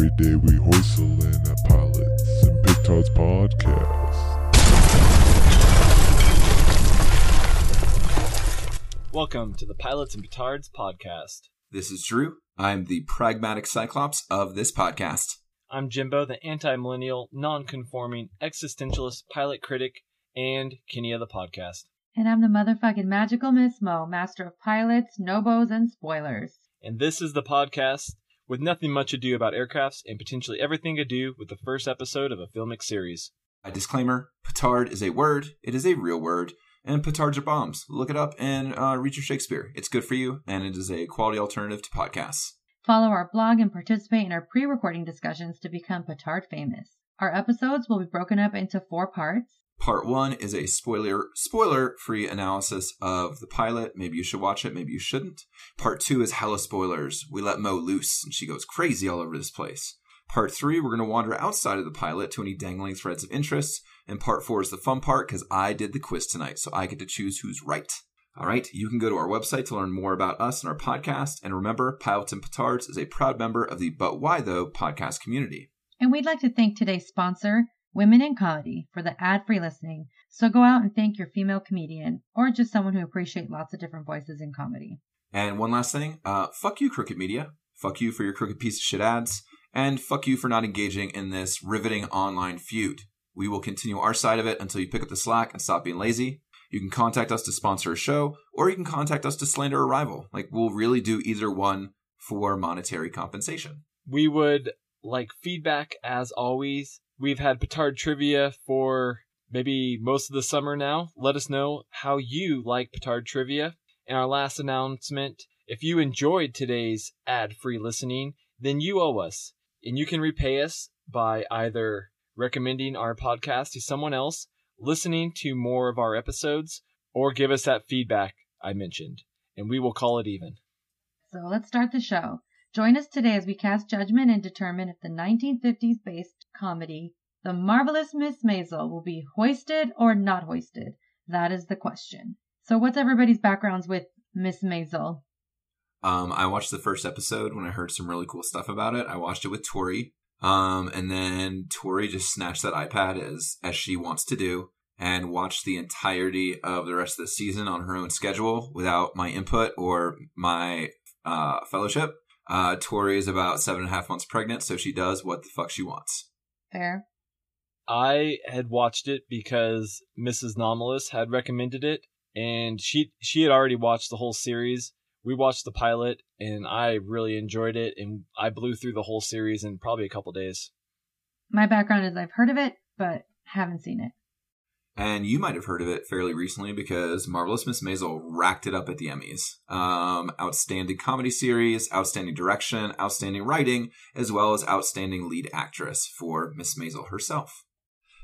Every day we hoistle in at Pilots and Petards Podcast. Welcome to the Pilots and Petards podcast. This is Drew. I'm the pragmatic cyclops of this podcast. I'm Jimbo, the anti millennial, non conforming, existentialist pilot critic, and Kenny of the podcast. And I'm the motherfucking magical Miss Mo, master of pilots, nobos, and spoilers. And this is the podcast with nothing much ado about aircrafts and potentially everything to do with the first episode of a filmic series. A disclaimer petard is a word, it is a real word, and petards are bombs. Look it up and uh, read your Shakespeare. It's good for you, and it is a quality alternative to podcasts. Follow our blog and participate in our pre recording discussions to become petard famous. Our episodes will be broken up into four parts. Part one is a spoiler spoiler free analysis of the pilot. Maybe you should watch it, maybe you shouldn't. Part two is hella spoilers. We let Mo loose and she goes crazy all over this place. Part three, we're going to wander outside of the pilot to any dangling threads of interest. And part four is the fun part because I did the quiz tonight, so I get to choose who's right. All right, you can go to our website to learn more about us and our podcast. And remember, Pilots and Petards is a proud member of the But Why Though podcast community. And we'd like to thank today's sponsor, Women in Comedy, for the ad free listening. So go out and thank your female comedian or just someone who appreciates lots of different voices in comedy. And one last thing, uh, fuck you, Crooked Media. Fuck you for your crooked piece of shit ads. And fuck you for not engaging in this riveting online feud. We will continue our side of it until you pick up the slack and stop being lazy. You can contact us to sponsor a show, or you can contact us to slander a rival. Like, we'll really do either one for monetary compensation. We would like feedback as always. We've had Petard trivia for maybe most of the summer now. Let us know how you like Petard trivia. And our last announcement if you enjoyed today's ad free listening, then you owe us. And you can repay us by either recommending our podcast to someone else, listening to more of our episodes, or give us that feedback I mentioned. And we will call it even. So let's start the show. Join us today as we cast judgment and determine if the 1950s based comedy The Marvelous Miss Maisel will be hoisted or not hoisted. That is the question. So, what's everybody's backgrounds with Miss Maisel? Um, I watched the first episode when I heard some really cool stuff about it. I watched it with Tori. Um, and then Tori just snatched that iPad as, as she wants to do and watched the entirety of the rest of the season on her own schedule without my input or my, uh, fellowship. Uh, Tori is about seven and a half months pregnant, so she does what the fuck she wants. Fair. I had watched it because Mrs. Nomalous had recommended it, and she she had already watched the whole series. We watched the pilot, and I really enjoyed it, and I blew through the whole series in probably a couple days. My background is I've heard of it, but haven't seen it. And you might have heard of it fairly recently because Marvelous Miss Maisel racked it up at the Emmys. Um, outstanding comedy series, outstanding direction, outstanding writing, as well as outstanding lead actress for Miss Maisel herself.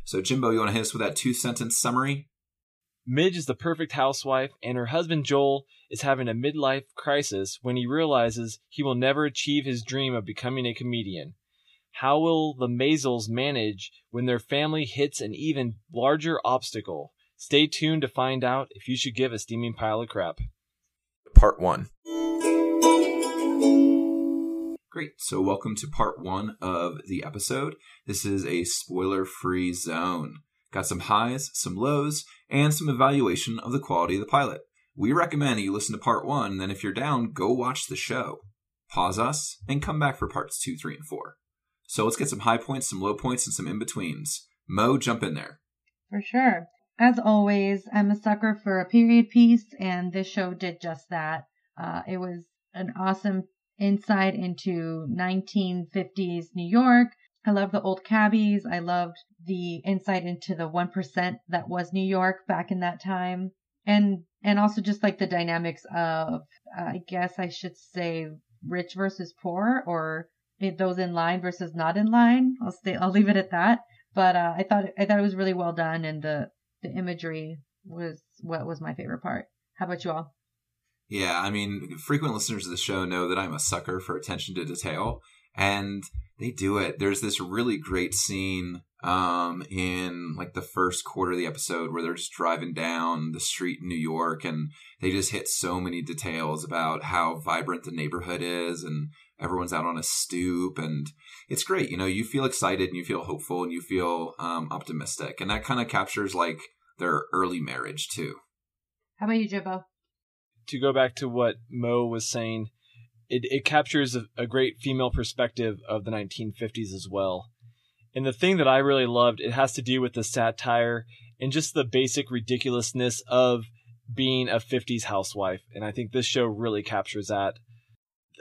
So, Jimbo, you want to hit us with that two sentence summary? Midge is the perfect housewife, and her husband Joel is having a midlife crisis when he realizes he will never achieve his dream of becoming a comedian. How will the Maisels manage when their family hits an even larger obstacle? Stay tuned to find out if you should give a steaming pile of crap. Part 1. Great. So, welcome to part one of the episode. This is a spoiler free zone. Got some highs, some lows, and some evaluation of the quality of the pilot. We recommend that you listen to part one, then if you're down, go watch the show. Pause us and come back for parts two, three, and four. So let's get some high points, some low points, and some in betweens. Mo, jump in there. For sure. As always, I'm a sucker for a period piece, and this show did just that. Uh, it was an awesome insight into 1950s New York. I love the old cabbies. I loved the insight into the 1% that was New York back in that time. And and also just like the dynamics of I guess I should say rich versus poor or those in line versus not in line. I'll stay I'll leave it at that. But uh, I thought I thought it was really well done and the the imagery was what was my favorite part. How about you all? Yeah, I mean, frequent listeners of the show know that I'm a sucker for attention to detail, and they do it. There's this really great scene um, in like the first quarter of the episode where they're just driving down the street in New York, and they just hit so many details about how vibrant the neighborhood is, and everyone's out on a stoop and it's great you know you feel excited and you feel hopeful and you feel um, optimistic and that kind of captures like their early marriage too How about you, Jimbo? to go back to what Mo was saying, it, it captures a, a great female perspective of the 1950s as well. And the thing that I really loved, it has to do with the satire and just the basic ridiculousness of being a 50s housewife. And I think this show really captures that.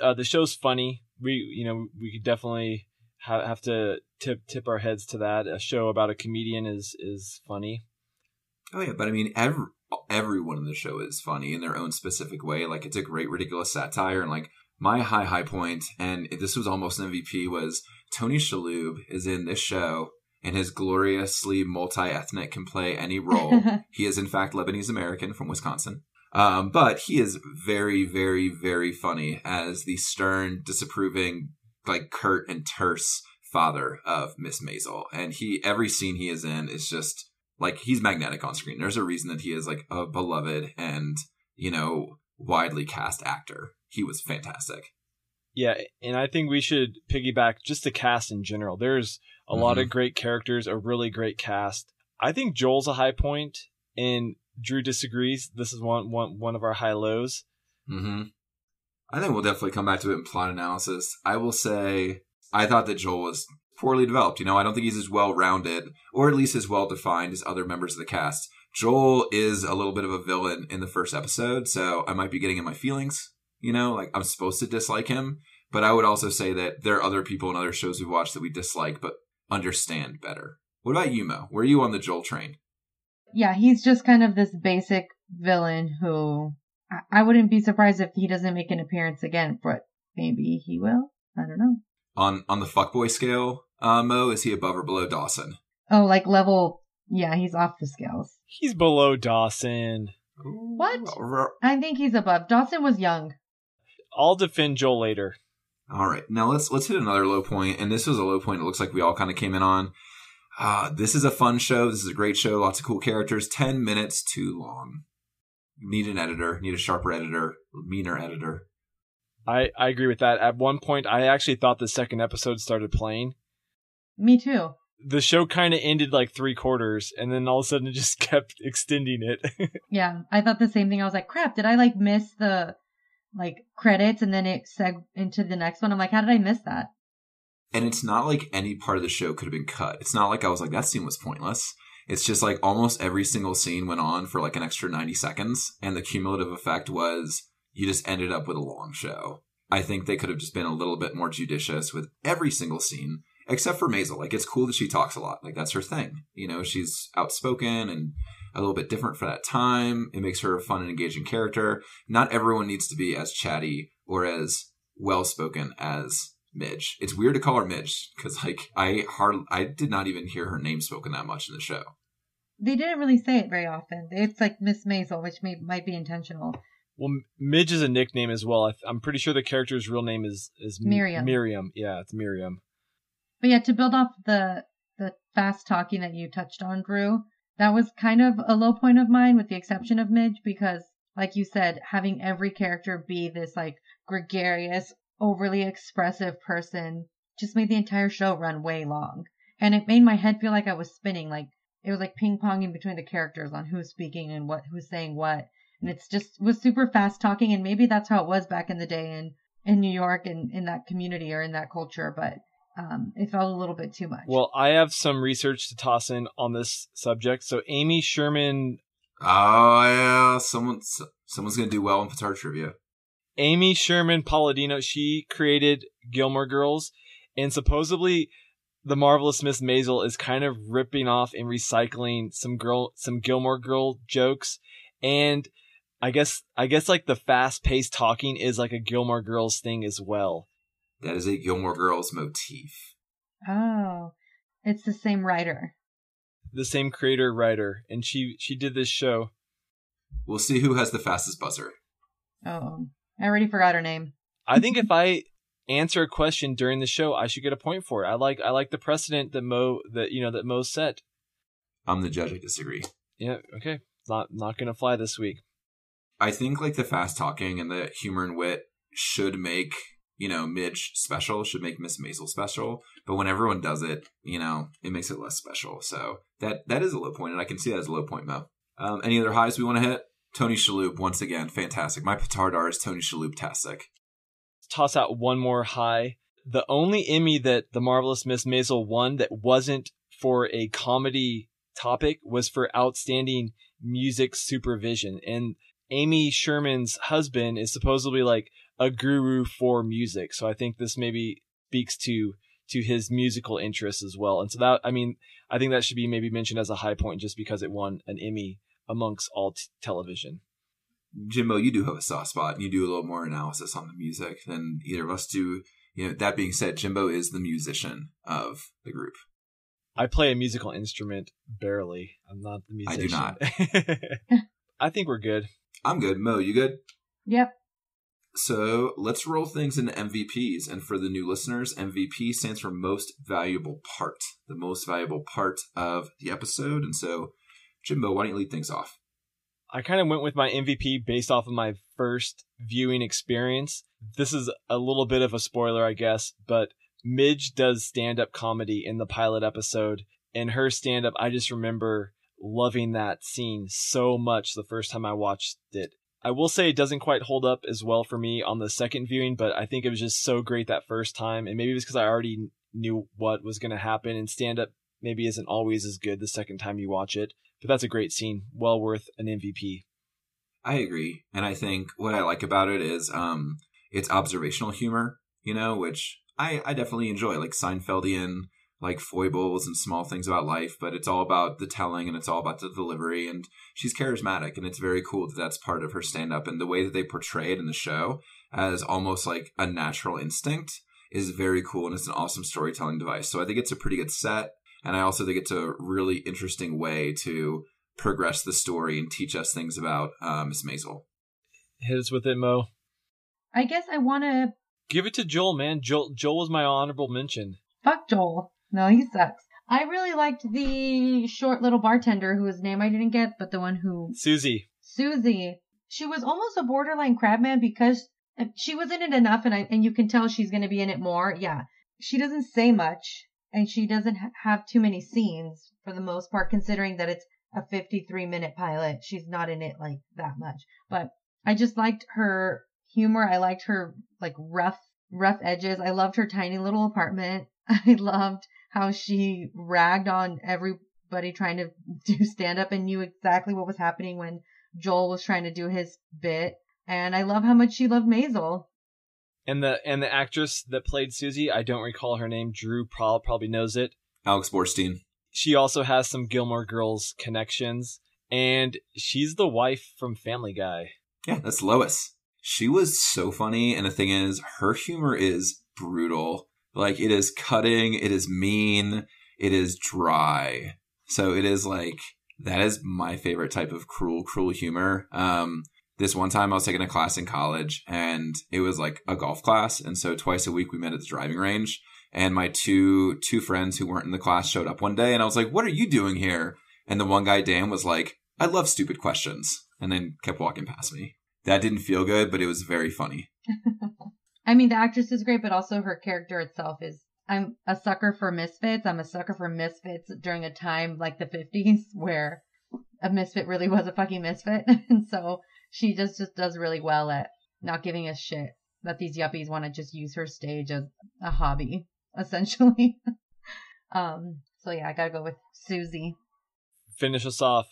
Uh, the show's funny. We, you know, we could definitely ha- have to tip tip our heads to that. A show about a comedian is is funny. oh yeah but i mean every everyone in the show is funny in their own specific way like it's a great ridiculous satire and like my high high point and this was almost an mvp was tony shalhoub is in this show and his gloriously multi-ethnic can play any role He is, in fact, Lebanese American from Wisconsin. Um, but he is very, very, very funny as the stern, disapproving, like curt and terse father of Miss Maisel. And he, every scene he is in is just like he's magnetic on screen. There's a reason that he is like a beloved and, you know, widely cast actor. He was fantastic. Yeah, and I think we should piggyback just the cast in general. There's a lot Mhm. of great characters, a really great cast. I think Joel's a high point point, and Drew disagrees. This is one one one of our high lows. hmm I think we'll definitely come back to it in plot analysis. I will say I thought that Joel was poorly developed. You know, I don't think he's as well rounded, or at least as well defined as other members of the cast. Joel is a little bit of a villain in the first episode, so I might be getting in my feelings. You know, like I'm supposed to dislike him, but I would also say that there are other people in other shows we've watched that we dislike but understand better. What about you, Mo? Were you on the Joel train? Yeah, he's just kind of this basic villain who I, I wouldn't be surprised if he doesn't make an appearance again, but maybe he will. I don't know. On on the fuckboy scale, uh, Mo, is he above or below Dawson? Oh, like level. Yeah, he's off the scales. He's below Dawson. What? I think he's above. Dawson was young. I'll defend Joel later. All right, now let's let's hit another low point, and this was a low point. It looks like we all kind of came in on. Uh, this is a fun show. This is a great show. Lots of cool characters. Ten minutes too long. Need an editor. Need a sharper editor. Meaner editor. I I agree with that. At one point, I actually thought the second episode started playing. Me too. The show kind of ended like three quarters, and then all of a sudden it just kept extending it. Yeah, I thought the same thing. I was like, crap, did I like miss the like credits and then it seg into the next one? I'm like, how did I miss that? And it's not like any part of the show could have been cut. It's not like I was like that scene was pointless. It's just like almost every single scene went on for like an extra 90 seconds and the cumulative effect was you just ended up with a long show. I think they could have just been a little bit more judicious with every single scene except for Maisel. Like it's cool that she talks a lot. Like that's her thing. You know, she's outspoken and a little bit different for that time. It makes her a fun and engaging character. Not everyone needs to be as chatty or as well spoken as Midge. It's weird to call her Midge because like I hard I did not even hear her name spoken that much in the show. They didn't really say it very often. It's like Miss Maisel, which may, might be intentional. well, Midge is a nickname as well. I, I'm pretty sure the character's real name is is Miriam. Miriam, yeah, it's Miriam. But yeah, to build off the the fast talking that you touched on, Drew, that was kind of a low point of mine, with the exception of Midge, because like you said, having every character be this like gregarious, overly expressive person just made the entire show run way long, and it made my head feel like I was spinning, like it was like ping ponging between the characters on who's speaking and what who's saying what, and it's just was super fast talking, and maybe that's how it was back in the day in in New York and in that community or in that culture, but um, it felt a little bit too much. Well, I have some research to toss in on this subject. So Amy Sherman Oh yeah, someone someone's gonna do well in Petard trivia. Amy Sherman Palladino, she created Gilmore Girls, and supposedly the marvelous Miss Maisel is kind of ripping off and recycling some girl some Gilmore Girl jokes, and I guess I guess like the fast paced talking is like a Gilmore Girls thing as well. That is a Gilmore Girls motif. Oh, it's the same writer. The same creator writer, and she she did this show. We'll see who has the fastest buzzer. Oh, I already forgot her name. I think if I answer a question during the show, I should get a point for it. I like I like the precedent that Mo that you know that Mo set. I'm the judge. I disagree. Yeah, okay, not not gonna fly this week. I think like the fast talking and the humor and wit should make you know, Midge special should make Miss Maisel special. But when everyone does it, you know, it makes it less special. So that that is a low point, and I can see that as a low point, Mo. Um, any other highs we want to hit? Tony Shalhoub, once again, fantastic. My petardar is Tony Shalhoub-tastic. Toss out one more high. The only Emmy that the marvelous Miss Maisel won that wasn't for a comedy topic was for outstanding music supervision. And Amy Sherman's husband is supposedly like a guru for music. So I think this maybe speaks to to his musical interests as well. And so that I mean, I think that should be maybe mentioned as a high point just because it won an Emmy amongst all t- television. Jimbo, you do have a soft spot. and You do a little more analysis on the music than either of us do. You know, that being said, Jimbo is the musician of the group. I play a musical instrument barely. I'm not the musician. I do not. I think we're good. I'm good. Mo, you good? Yep. So let's roll things into MVPs. And for the new listeners, MVP stands for most valuable part, the most valuable part of the episode. And so, Jimbo, why don't you lead things off? I kind of went with my MVP based off of my first viewing experience. This is a little bit of a spoiler, I guess, but Midge does stand up comedy in the pilot episode. And her stand up, I just remember loving that scene so much the first time I watched it. I will say it doesn't quite hold up as well for me on the second viewing, but I think it was just so great that first time. And maybe it was because I already knew what was going to happen, and stand up maybe isn't always as good the second time you watch it. But that's a great scene, well worth an MVP. I agree. And I think what I like about it is um, it's observational humor, you know, which I, I definitely enjoy, like Seinfeldian, like foibles and small things about life, but it's all about the telling and it's all about the delivery. And she's charismatic, and it's very cool that that's part of her stand up. And the way that they portray it in the show as almost like a natural instinct is very cool and it's an awesome storytelling device. So I think it's a pretty good set. And I also think it's a really interesting way to progress the story and teach us things about uh, Miss Maisel. Hit us with it, Mo. I guess I want to Give it to Joel, man. Joel, Joel was my honorable mention. fuck Joel. No, he sucks. I really liked the short little bartender whose name I didn't get, but the one who Susie. Susie. She was almost a borderline crabman because she was in it enough, and I and you can tell she's going to be in it more. Yeah, she doesn't say much, and she doesn't ha- have too many scenes for the most part, considering that it's a 53 minute pilot. She's not in it like that much, but I just liked her humor. I liked her like rough, rough edges. I loved her tiny little apartment. I loved how she ragged on everybody trying to do stand up and knew exactly what was happening when Joel was trying to do his bit. And I love how much she loved Maisel. And the and the actress that played Susie, I don't recall her name. Drew prob- probably knows it. Alex Borstein. She also has some Gilmore Girls connections, and she's the wife from Family Guy. Yeah, that's Lois. She was so funny, and the thing is, her humor is brutal. Like it is cutting, it is mean, it is dry. So it is like that is my favorite type of cruel, cruel humor. Um, this one time I was taking a class in college, and it was like a golf class, and so twice a week we met at the driving range. And my two two friends who weren't in the class showed up one day, and I was like, "What are you doing here?" And the one guy, Dan, was like, "I love stupid questions," and then kept walking past me. That didn't feel good, but it was very funny. I mean, the actress is great, but also her character itself is. I'm a sucker for misfits. I'm a sucker for misfits during a time like the 50s where a misfit really was a fucking misfit. and so she just, just does really well at not giving a shit that these yuppies want to just use her stage as a hobby, essentially. um, so yeah, I gotta go with Susie. Finish us off.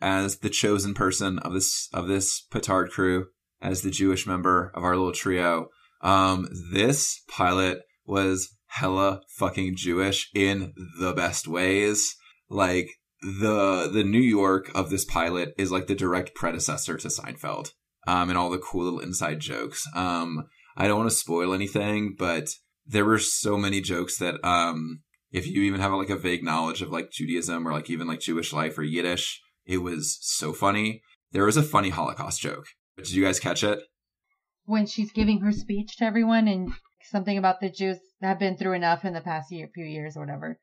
as the chosen person of this of this petard crew, as the Jewish member of our little trio. Um, this pilot was hella fucking Jewish in the best ways. Like the the New York of this pilot is like the direct predecessor to Seinfeld. Um, and all the cool little inside jokes. Um, I don't want to spoil anything, but there were so many jokes that um, if you even have like a vague knowledge of like Judaism or like even like Jewish life or Yiddish, it was so funny. There was a funny Holocaust joke. Did you guys catch it? When she's giving her speech to everyone and something about the Jews have been through enough in the past year, few years or whatever.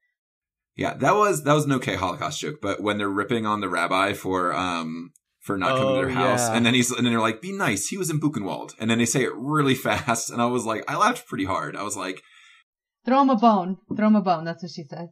Yeah, that was that was an okay Holocaust joke. But when they're ripping on the rabbi for um for not coming to Oh, their house. yeah. And then he's and then they're like, "Be nice." He was in Buchenwald, and then they say it really fast, and I was like, I laughed pretty hard. I was like, Throw him a bone. Throw him a bone. That's what she says.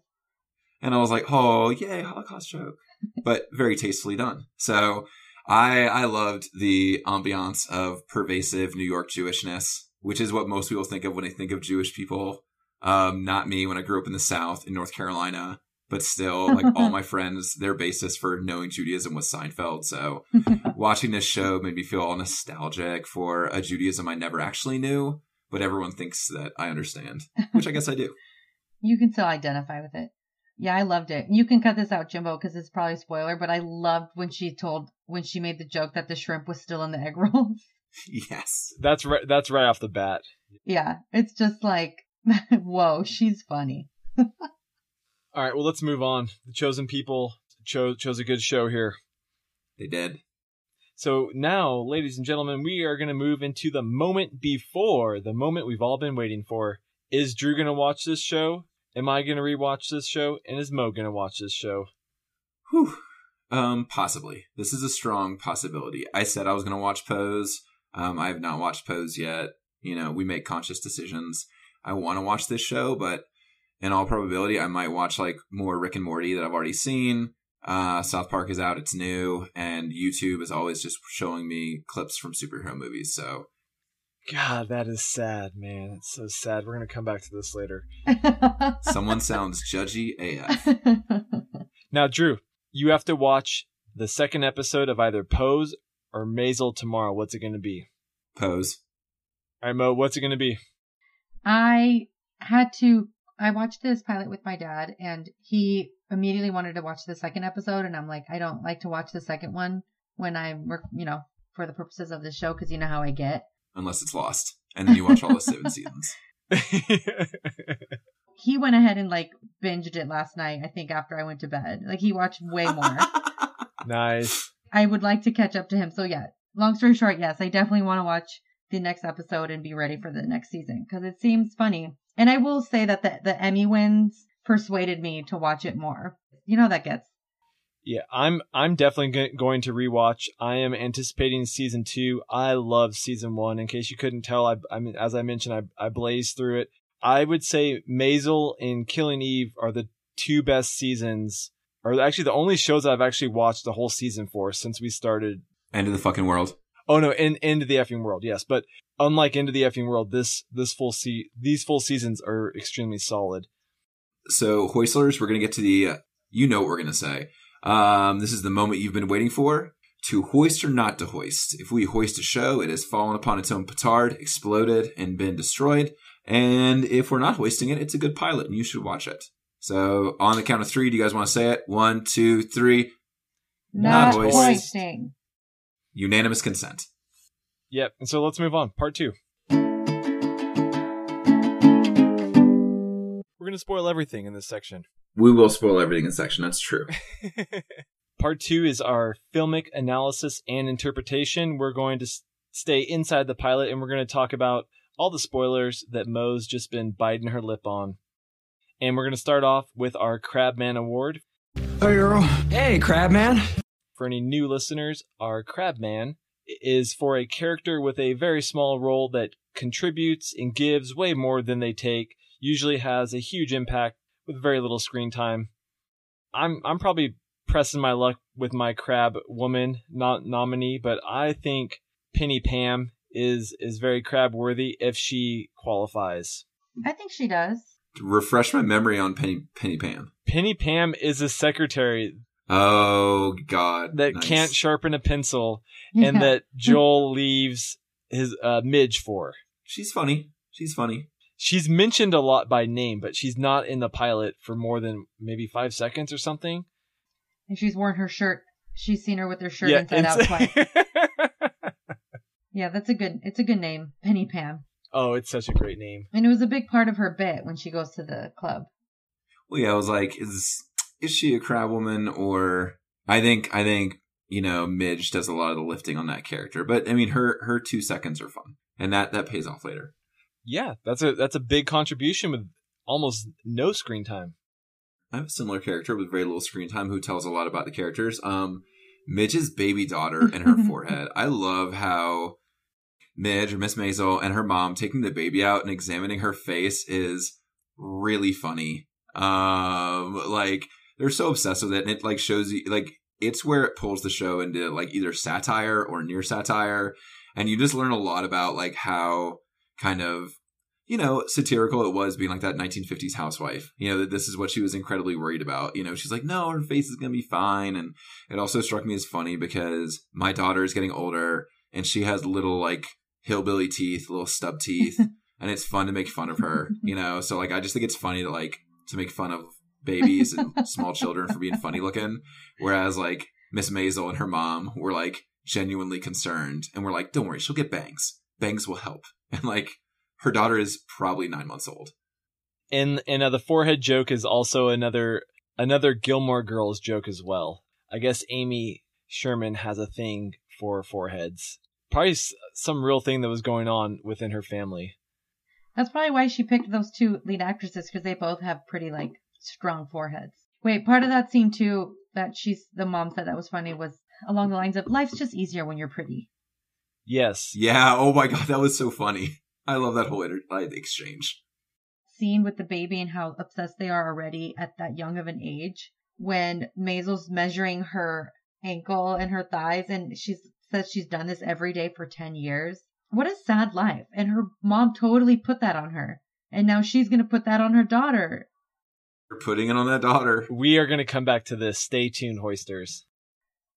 and I was like, "Oh, yay, Holocaust joke!" but very tastefully done. So I I loved the ambiance of pervasive New York Jewishness, which is what most people think of when they think of Jewish people. Um, not me when I grew up in the South in North Carolina, but still, like all my friends, their basis for knowing Judaism was Seinfeld. So watching this show made me feel all nostalgic for a Judaism I never actually knew, but everyone thinks that I understand, which I guess I do. You can still identify with it. Yeah, I loved it. You can cut this out, Jimbo, because it's probably a spoiler. But I loved when she told when she made the joke that the shrimp was still in the egg rolls. yes. That's right. That's right off the bat. yeah, it's just like, whoa, she's funny. All right. Well, let's move on. The chosen people chose chose a good show here. They did. So now, ladies and gentlemen, we are going to move into the moment before the moment we've all been waiting for. Is Drew going to watch this show? Am I going to rewatch this show? And is Mo going to watch this show? Whew. Um, possibly. This is a strong possibility. I said I was going to watch Pose. Um, I have not watched Pose yet. You know, we make conscious decisions. I want to watch this show, but in all probability, I might watch like more Rick and Morty that I've already seen. Uh, South Park is out; it's new, and YouTube is always just showing me clips from superhero movies. So God, that is sad, man. It's so sad. We're going to come back to this later. someone sounds judgy AF. Now, Drew, you have to watch the second episode of either Pose or Maisel tomorrow. What's it going to be? Pose. All right, Mo, what's it going to be? I had to. I watched this pilot with my dad, and he immediately wanted to watch the second episode, and I'm like, I don't like to watch the second one when I'm, you know, for the purposes of the show, because you know how I get. Unless it's lost, and then you watch all the seven seasons. He went ahead and like binged it last night. I think after I went to bed, like he watched way more. nice. I would like to catch up to him. So yeah, long story short, yes, I definitely want to watch the next episode and be ready for the next season because it seems funny. And I will say that the the Emmy wins persuaded me to watch it more. You know that gets. Yeah, I'm I'm definitely going to rewatch. I am anticipating season two. I love season one. In case you couldn't tell, I, I mean, as I mentioned, I I blazed through it. I would say Maisel and Killing Eve are the two best seasons, or actually the only shows I've actually watched the whole season for since we started. End of the fucking world. Oh no, in Into the Effing World, yes, but unlike Into the Effing World, this this full se- these full seasons are extremely solid. So, Hoistlers, we're going to get to the, uh, you know what we're going to say. Um, this is the moment you've been waiting for. To hoist or not to hoist. If we hoist a show, it has fallen upon its own petard, exploded, and been destroyed. And if we're not hoisting it, it's a good pilot, and you should watch it. So, on the count of three, do you guys want to say it? One, two, three. Not, Not hoist. hoisting. Unanimous consent. Yep, and so let's move on. Part two. We're gonna spoil everything in this section. We will spoil everything in section. That's true. Part two is our filmic analysis and interpretation. We're going to stay inside the pilot and we're going to talk about all the spoilers that Mo's just been biting her lip on. And we're going to start off with our Crabman Award. Hey, girl. Hey, Crabman. For any new listeners, our Crabman is for a character with a very small role that contributes and gives way more than they take, usually has a huge impact with very little screen time. I'm I'm probably pressing my luck with my crab woman not nominee, but I think Penny Pam is is very crab worthy if she qualifies. I think she does. Refresh my memory on Penny, Penny Pam. Penny Pam is a secretary Oh, God. that Nice. can't sharpen a pencil and Yeah. that Joel leaves his uh, Midge for. She's funny. She's funny. She's mentioned a lot by name, but she's not in the pilot for more than maybe five seconds or something. And she's worn her shirt. She's seen her with her shirt inside out it's- twice. Yeah, that's a good. It's a good name, Penny Pam. oh, it's such a great name. And it was a big part of her bit when she goes to the club. Well, yeah, I was like, is is she a crab woman or I think I think you know Midge does a lot of the lifting on that character, but I mean her her two seconds are fun, and that that pays off later. Yeah, that's a that's a big contribution with almost no screen time. I have a similar character with very little screen time who tells a lot about the characters. Um, Midge's baby daughter and her forehead. I love how Midge or Miss Maisel and her mom taking the baby out and examining her face is really funny. Um, like they're so obsessed with it, and it like shows you like it's where it pulls the show into like either satire or near satire, and you just learn a lot about like how kind of you know, satirical it was being like that 1950s housewife. You know, that this is what she was incredibly worried about. You know, she's like, no, her face is going to be fine. And it also struck me as funny because my daughter is getting older and she has little like hillbilly teeth, little stub teeth. and it's fun to make fun of her, you know? So like, I just think it's funny to like, to make fun of babies and small children for being funny looking. Whereas like Miss Maisel and her mom were like genuinely concerned and we're like, don't worry, she'll get bangs. Bangs will help. And like, her daughter is probably nine months old. And and uh, the forehead joke is also another another Gilmore Girls joke as well. I guess Amy Sherman has a thing for foreheads. Probably some real thing that was going on within her family. That's probably why she picked those two lead actresses because they both have pretty like strong foreheads. Wait, part of that scene too that she's the mom said that was funny was along the lines of life's just easier when you're pretty. Yes. Yeah. Oh my god, that was so funny. I love that whole inter- exchange. Scene with the baby and how obsessed they are already at that young of an age. When Maisel's measuring her ankle and her thighs, and she says she's done this every day for 10 years. What a sad life. And her mom totally put that on her. And now she's going to put that on her daughter. You're putting it on that daughter. We are going to come back to this. Stay tuned, hoisters.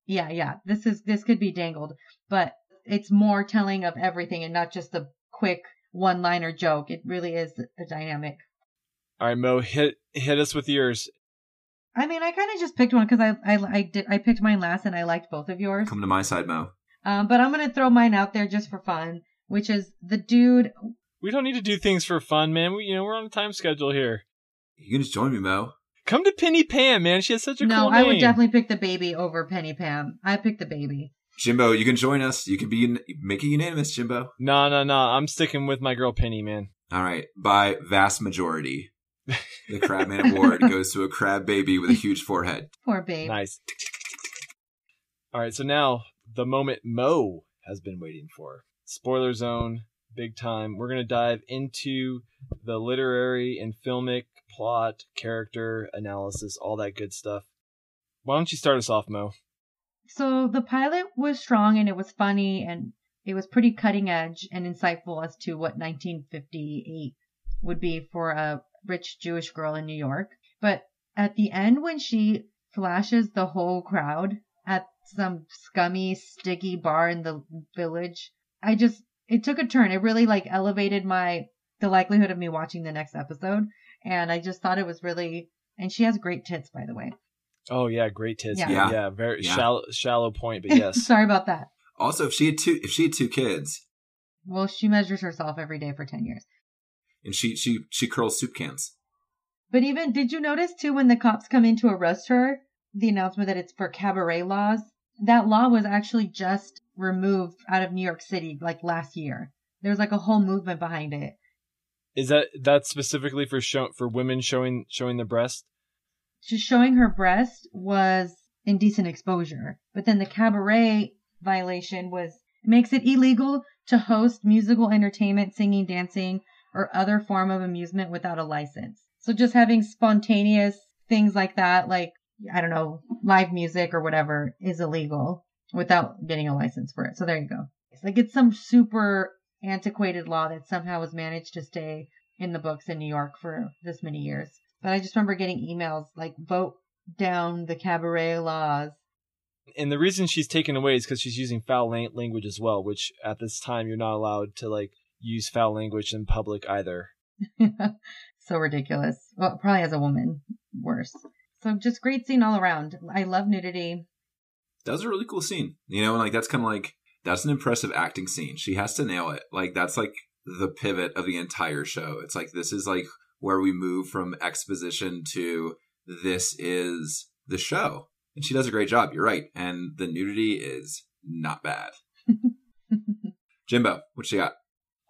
Yeah, yeah. This is this could be dangled, but it's more telling of everything and not just the quick one liner joke. It really is a dynamic. All right, Mo, hit hit us with yours. I mean, I kind of just picked one because I, I I did I picked mine last and I liked both of yours. Come to my side, Mo. Um, but I'm gonna throw mine out there just for fun, which is the dude. We don't need to do things for fun, man. We you know we're on a time schedule here. You can just join me, Mo. Come to Penny Pam, man. She has such a no. cool I would definitely pick the baby over Penny Pam. I picked the baby. Jimbo, you can join us. You can be make it unanimous, Jimbo. No, no, no. I'm sticking with my girl Penny, man. All right, by vast majority, the Crabman Award goes to a crab baby with a huge forehead. Poor babe. Nice. All right, so now the moment Mo has been waiting for. Spoiler zone, big time. We're going to dive into the literary and filmic plot, character analysis, all that good stuff. Why don't you start us off, Mo? So the pilot was strong and it was funny and it was pretty cutting edge and insightful as to what 1958 would be for a rich Jewish girl in New York. But at the end, when she flashes the whole crowd at some scummy, sticky bar in the village, I just, it took a turn. It really like elevated my, the likelihood of me watching the next episode. And I just thought it was really, and she has great tits, by the way. Oh yeah, great tits. Yeah. Yeah, Yeah. very Yeah. shallow shallow point, but yes. Sorry about that. Also, if she had two, if she had two kids, Well, she measures herself every day for 10 years. and she she she curls soup cans. But even, did you notice too when the cops come in to arrest her, the announcement that it's for cabaret laws? That law was actually just removed out of New York City like last year. There's like a whole movement behind it. Is that that's specifically for show for women showing showing the breast? Just showing her breast was indecent exposure. But then the cabaret violation was makes it illegal to host musical entertainment, singing, dancing, or other form of amusement without a license. So just having spontaneous things like that, like, I don't know, live music or whatever is illegal without getting a license for it. So there you go. It's like it's some super antiquated law that somehow has managed to stay in the books in New York for this many years. But I just remember getting emails like vote down the cabaret laws. And the reason she's taken away is because she's using foul language as well, which at this time you're not allowed to like use foul language in public either. so ridiculous. Well, probably as a woman, worse. So just great scene all around. I love nudity. That was a really cool scene. You know, and like that's kind of like that's an impressive acting scene. She has to nail it. Like that's like the pivot of the entire show. It's like this is like where we move from exposition to this is the show. And she does a great job. You're right. And the nudity is not bad. Jimbo, what you got?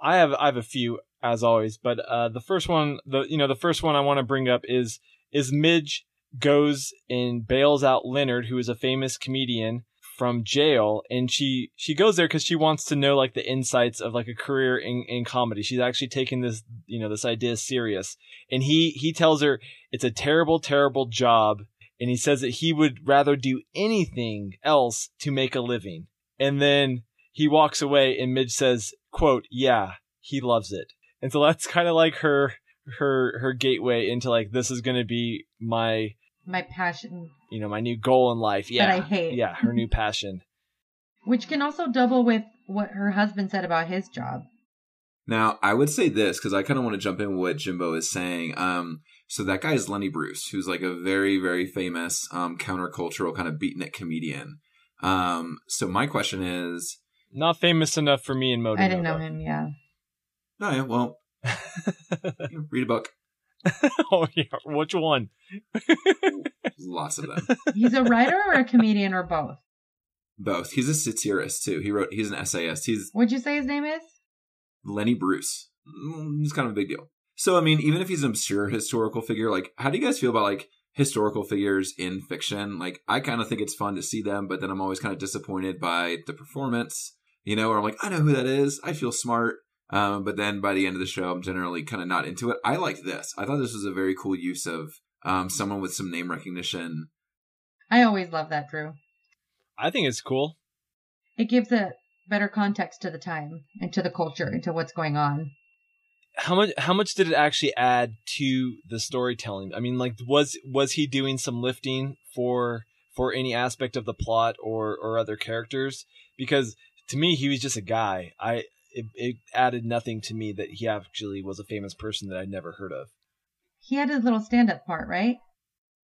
I have I have a few as always, but uh, the first one, the you know the first one I want to bring up is is Midge goes and bails out Leonard, who is a famous comedian, from jail and she she goes there because she wants to know like the insights of like a career in, in comedy. She's actually taking this you know this idea serious. And he he tells her it's a terrible terrible job and he says that he would rather do anything else to make a living. And then he walks away and midge says quote yeah he loves it. And so that's kind of like her her her gateway into like this is going to be my My passion, you know my new goal in life yeah That I hate. yeah her new passion which can also double with what her husband said about his job. Now, I would say this because I kind of want to jump in what Jimbo is saying. Um, so that guy is Lenny Bruce, who's like a very, very famous um, countercultural kind of beatnik comedian. Um, so my question is, not famous enough for me and Mo I didn't know him. Yeah, oh yeah, well, you read a book. oh yeah, which one? Lots of them. he's a writer or a comedian or both. Both. He's a satirist too. He wrote. He's an essayist. He's What'd you say his name is? Lenny Bruce. Mm, He's kind of a big deal. So I mean, even if he's an obscure historical figure, like, how do you guys feel about like historical figures in fiction? Like, I kind of think it's fun to see them, but then I'm always kind of disappointed by the performance. You know, or I'm like, I know who that is. I feel smart. Um, but then by the end of the show, I'm generally kind of not into it. I like this. I thought this was a very cool use of um, someone with some name recognition. I always love that, Drew. I think it's cool. It gives a better context to the time and to the culture and to what's going on. How much? How much did it actually add to the storytelling? I mean, like, was was he doing some lifting for for any aspect of the plot or or other characters? Because to me, he was just a guy. I it, it added nothing to me that he actually was a famous person that I'd never heard of. He had his little stand-up part, right?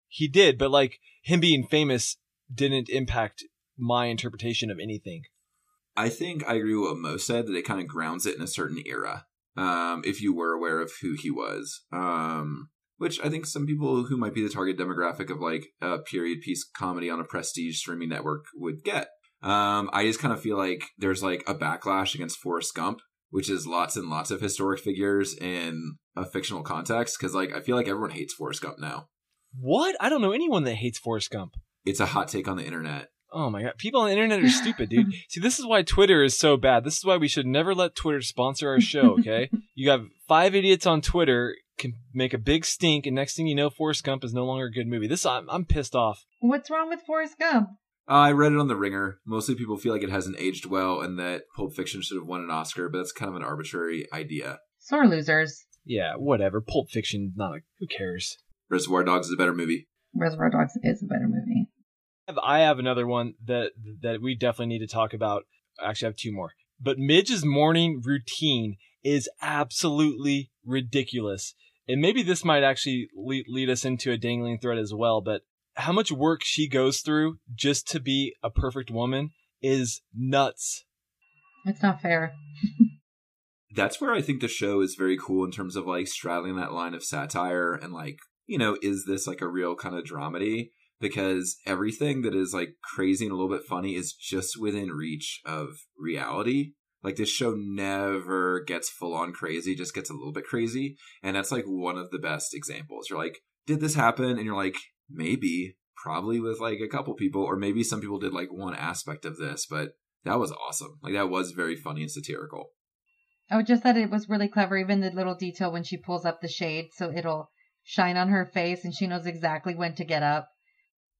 He did, but like him being famous didn't impact my interpretation of anything. I think I agree with what Mo said that it kind of grounds it in a certain era. Um, if you were aware of who he was, um, which I think some people who might be the target demographic of like a period piece comedy on a prestige streaming network would get. Um, I just kind of feel like there's like a backlash against Forrest Gump, which is lots and lots of historic figures in a fictional context. Because like I feel like everyone hates Forrest Gump now. What? I don't know anyone that hates Forrest Gump. It's a hot take on the internet. Oh my god, people on the internet are stupid, dude. See, this is why Twitter is so bad. This is why we should never let Twitter sponsor our show, okay? you have five idiots on Twitter can make a big stink and next thing you know Forrest Gump is no longer a good movie. This I'm, I'm pissed off. What's wrong with Forrest Gump? Uh, I read it on the Ringer. Mostly people feel like it hasn't aged well and that Pulp Fiction should have won an Oscar, but that's kind of an arbitrary idea. Sore losers. Yeah, whatever. Pulp Fiction, not a, who cares? Reservoir Dogs is a better movie. Reservoir Dogs is a better movie. I have- I have another one that that we definitely need to talk about. Actually, I have two more. But Midge's morning routine is absolutely ridiculous. And maybe this might actually lead, lead us into a dangling thread as well. But how much work she goes through just to be a perfect woman is nuts. It's not fair. That's where I think the show is very cool in terms of like straddling that line of satire and like, you know, is this like a real kind of dramedy? Because everything that is like crazy and a little bit funny is just within reach of reality. Like this show never gets full on crazy, just gets a little bit crazy. And that's like one of the best examples. You're like, did this happen? And you're like, maybe, probably with like a couple people, or maybe some people did like one aspect of this, but that was awesome. Like that was very funny and satirical. I just thought it was really clever, even the little detail when she pulls up the shade so it'll shine on her face and she knows exactly when to get up.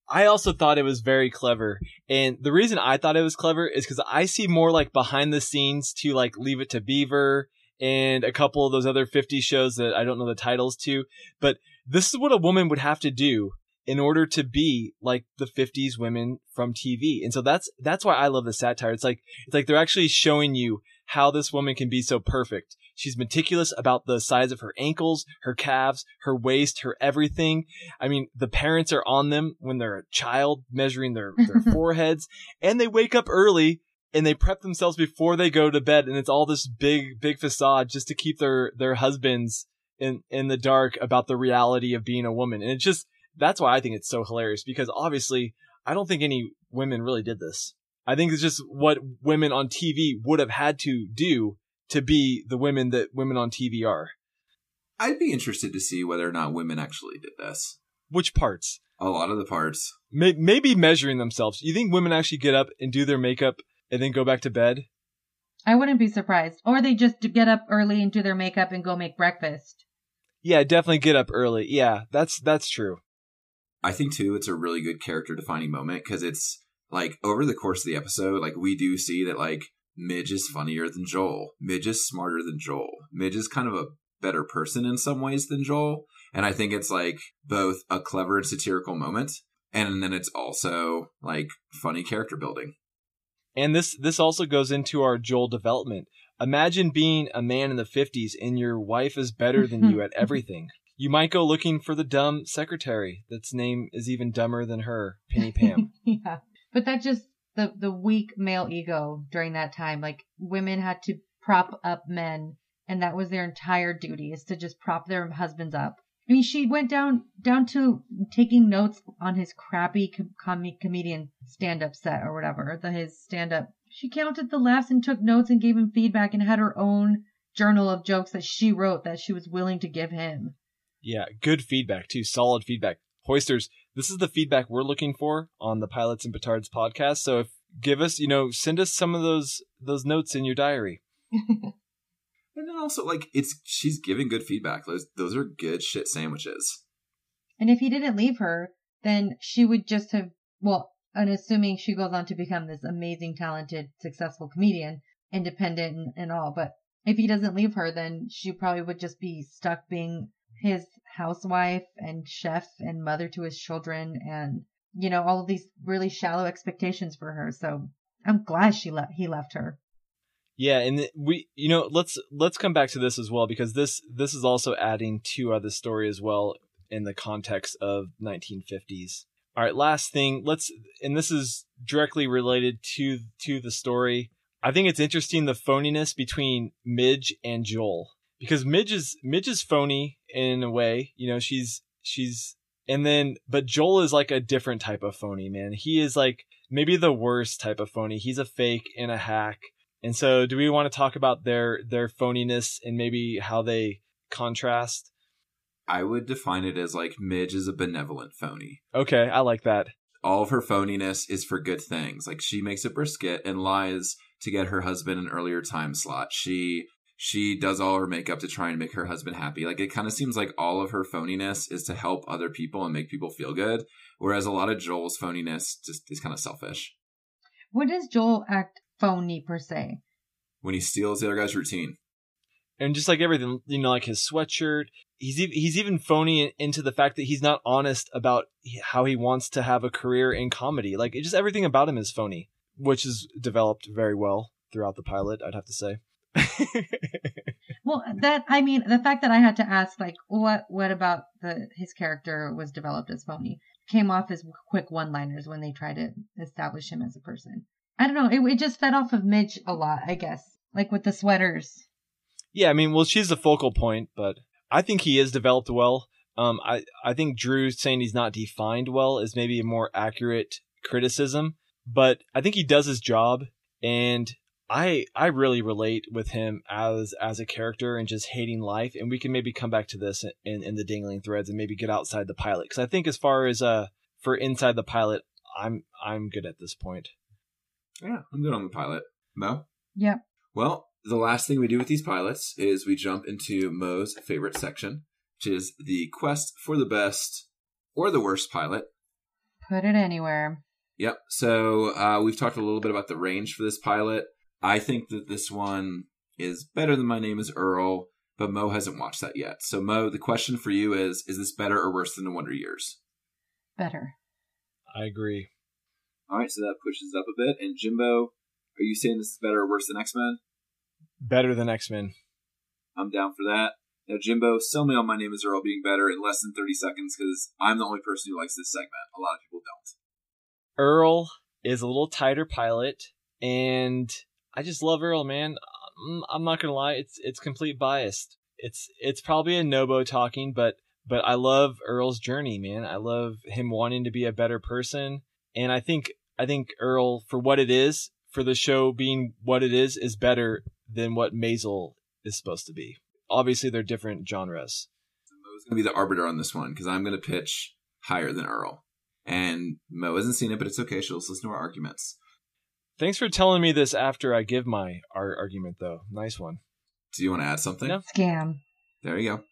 I also thought it was very clever. And the reason I thought it was clever is because I see more like behind the scenes to like Leave It to Beaver and a couple of those other 50 shows that I don't know the titles to. But this is what a woman would have to do in order to be like the 50s women from TV. And so that's that's why I love the satire. It's like it's like they're actually showing you how this woman can be so perfect. She's meticulous about the size of her ankles, her calves, her waist, her everything. I mean, the parents are on them when they're a child, measuring their, their foreheads, and they wake up early and they prep themselves before they go to bed. And it's all this big, big facade just to keep their, their husbands in, in the dark about the reality of being a woman. And it's just, that's why I think it's so hilarious because obviously I don't think any women really did this. I think it's just what women on TV would have had to do to be the women that women on TV are. I'd be interested to see whether or not women actually did this. Which parts? A lot of the parts. Maybe measuring themselves. You think women actually get up and do their makeup and then go back to bed? I wouldn't be surprised. Or they just get up early and do their makeup and go make breakfast. Yeah, definitely get up early. Yeah, that's that's true. I think too, it's a really good character defining moment because it's like over the course of the episode, like we do see that like Midge is funnier than Joel. Midge is smarter than Joel. Midge is kind of a better person in some ways than Joel. And I think it's like both a clever and satirical moment. And then it's also like funny character building. And this this also goes into our Joel development. Imagine being a man in the 50s and your wife is better than you at everything. You might go looking for the dumb secretary that's name is even dumber than her, Penny Pam. yeah. But that just the the weak male ego during that time. Like women had to prop up men, and that was their entire duty is to just prop their husbands up. I mean, she went down down to taking notes on his crappy com- comedian stand up set or whatever, the his stand up. She counted the laughs and took notes and gave him feedback and had her own journal of jokes that she wrote that she was willing to give him. Yeah, good feedback too. Solid feedback. Hoisters, this is the feedback we're looking for on the Pilots and Petards podcast. So if give us, you know, send us some of those those notes in your diary. and then also like it's she's giving good feedback. Those those are good shit sandwiches. And if he didn't leave her, then she would just have well, and assuming she goes on to become this amazing, talented, successful comedian, independent and, and all, but if he doesn't leave her, then she probably would just be stuck being his housewife and chef and mother to his children and you know all of these really shallow expectations for her. So i'm glad she left he left her. Yeah and we you know let's let's come back to this as well because this this is also adding to uh, the story as well in the context of 1950s all right last thing let's and this is directly related to to the story. I think it's interesting the phoniness between midge and joel because midge is midge is phony in a way. You know, she's she's and then but Joel is like a different type of phony, man. He is like maybe the worst type of phony. He's a fake and a hack. And so do we want to talk about their their phoniness and maybe how they contrast? I would define it as like Midge is a benevolent phony. Okay, I like that. All of her phoniness is for good things. Like she makes a brisket and lies to get her husband an earlier time slot. She she does all her makeup to try and make her husband happy. Like it kind of seems like all of her phoniness is to help other people and make people feel good, whereas a lot of Joel's phoniness just is kind of selfish. What does Joel act phony per se? When he steals the other guy's routine. And just like everything, you know, like his sweatshirt, he's even, he's even phony into the fact that he's not honest about how he wants to have a career in comedy. Like just everything about him is phony, which is developed very well throughout the pilot, I'd have to say. well, that I mean, the fact that I had to ask, like, what what about the his character was developed as phony came off as quick one-liners when they tried to establish him as a person. I don't know. It, it just fed off of Midge a lot, I guess, like with the sweaters. Yeah, I mean, well, she's the focal point, but I think he is developed well. Um, I I think Drew saying he's not defined well is maybe a more accurate criticism, but I think he does his job, and I I really relate with him as as a character and just hating life, and we can maybe come back to this in in the dangling threads and maybe get outside the pilot because I think as far as uh for inside the pilot, I'm I'm good at this point. Yeah, I'm good on the pilot. Mo. Yep. Well, the last thing we do with these pilots is we jump into Mo's favorite section, which is the quest for the best or the worst pilot. Put it anywhere. Yep. So uh, we've talked a little bit about the range for this pilot. I think that this one is better than My Name is Earl, but Mo hasn't watched that yet. So, Mo, the question for you is Is this better or worse than The Wonder Years? Better. I agree. All right, so that pushes up a bit. And Jimbo, are you saying this is better or worse than X Men? Better than X Men. I'm down for that. Now, Jimbo, sell me on My Name is Earl being better in less than 30 seconds because I'm the only person who likes this segment. A lot of people don't. Earl is a little tighter pilot, and I just love Earl, man. I'm, not gonna lie, it's it's complete biased. It's it's probably a Nobo talking, but but I love Earl's journey, man. I love him wanting to be a better person, and I think I think Earl, for what it is, for the show being what it is, is better than what Maisel is supposed to be. Obviously, they're different genres. So Mo's gonna be the arbiter on this one because I'm gonna pitch higher than Earl. And Mo hasn't seen it, but it's okay. She'll listen to our arguments. Thanks for telling me this after I give my ar- argument, though. Nice one. Do you want to add something? No. Scam. There you go.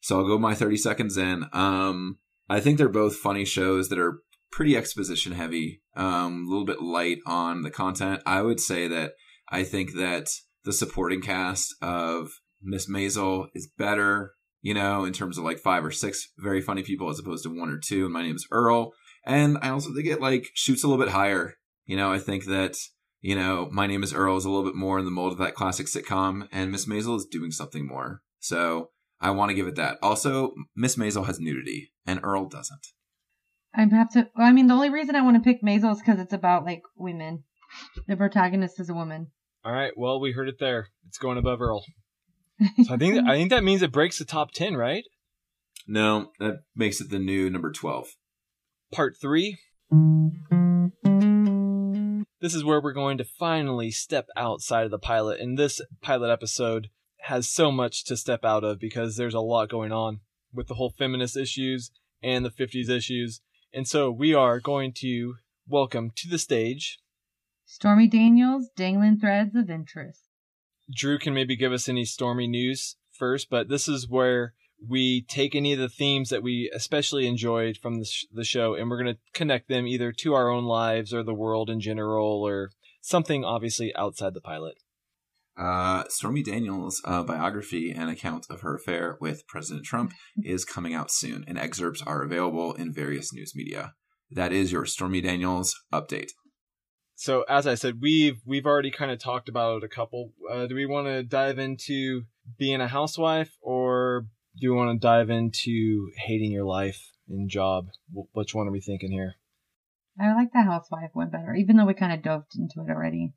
So I'll go my 30 seconds in. Um, I think they're both funny shows that are pretty exposition heavy, um, a little bit light on the content. I would say that I think that the supporting cast of Miss Maisel is better, you know, in terms of like five or six very funny people as opposed to one or two. And my name is Earl. And I also think it like shoots a little bit higher. You know, I think that, you know, my name is Earl is a little bit more in the mold of that classic sitcom, and Miss Maisel is doing something more. So I want to give it that. Also, Miss Maisel has nudity, and Earl doesn't. I have to. I mean, the only reason I want to pick Maisel is because it's about like women. The protagonist is a woman. All right. Well, we heard it there. It's going above Earl. So I think I think that means it breaks the top ten, right? No, that makes it the new number 12. Part three. This is where we're going to finally step outside of the pilot, and this pilot episode has so much to step out of because there's a lot going on with the whole feminist issues and the 50s issues. And so we are going to welcome to the stage Stormy Daniels, dangling threads of interest. Drew can maybe give us any stormy news first, but this is where we take any of the themes that we especially enjoyed from the, sh- the show and we're going to connect them either to our own lives or the world in general or something obviously outside the pilot. Uh, Stormy Daniels' uh, biography and account of her affair with President Trump is coming out soon, and excerpts are available in various news media. That is your Stormy Daniels update. So as I said, we've we've already kind of talked about it a couple. Uh, do we want to dive into being a housewife or do we want to dive into hating your life and job? Which one are we thinking here? I like the housewife one better, even though we kind of dove into it already.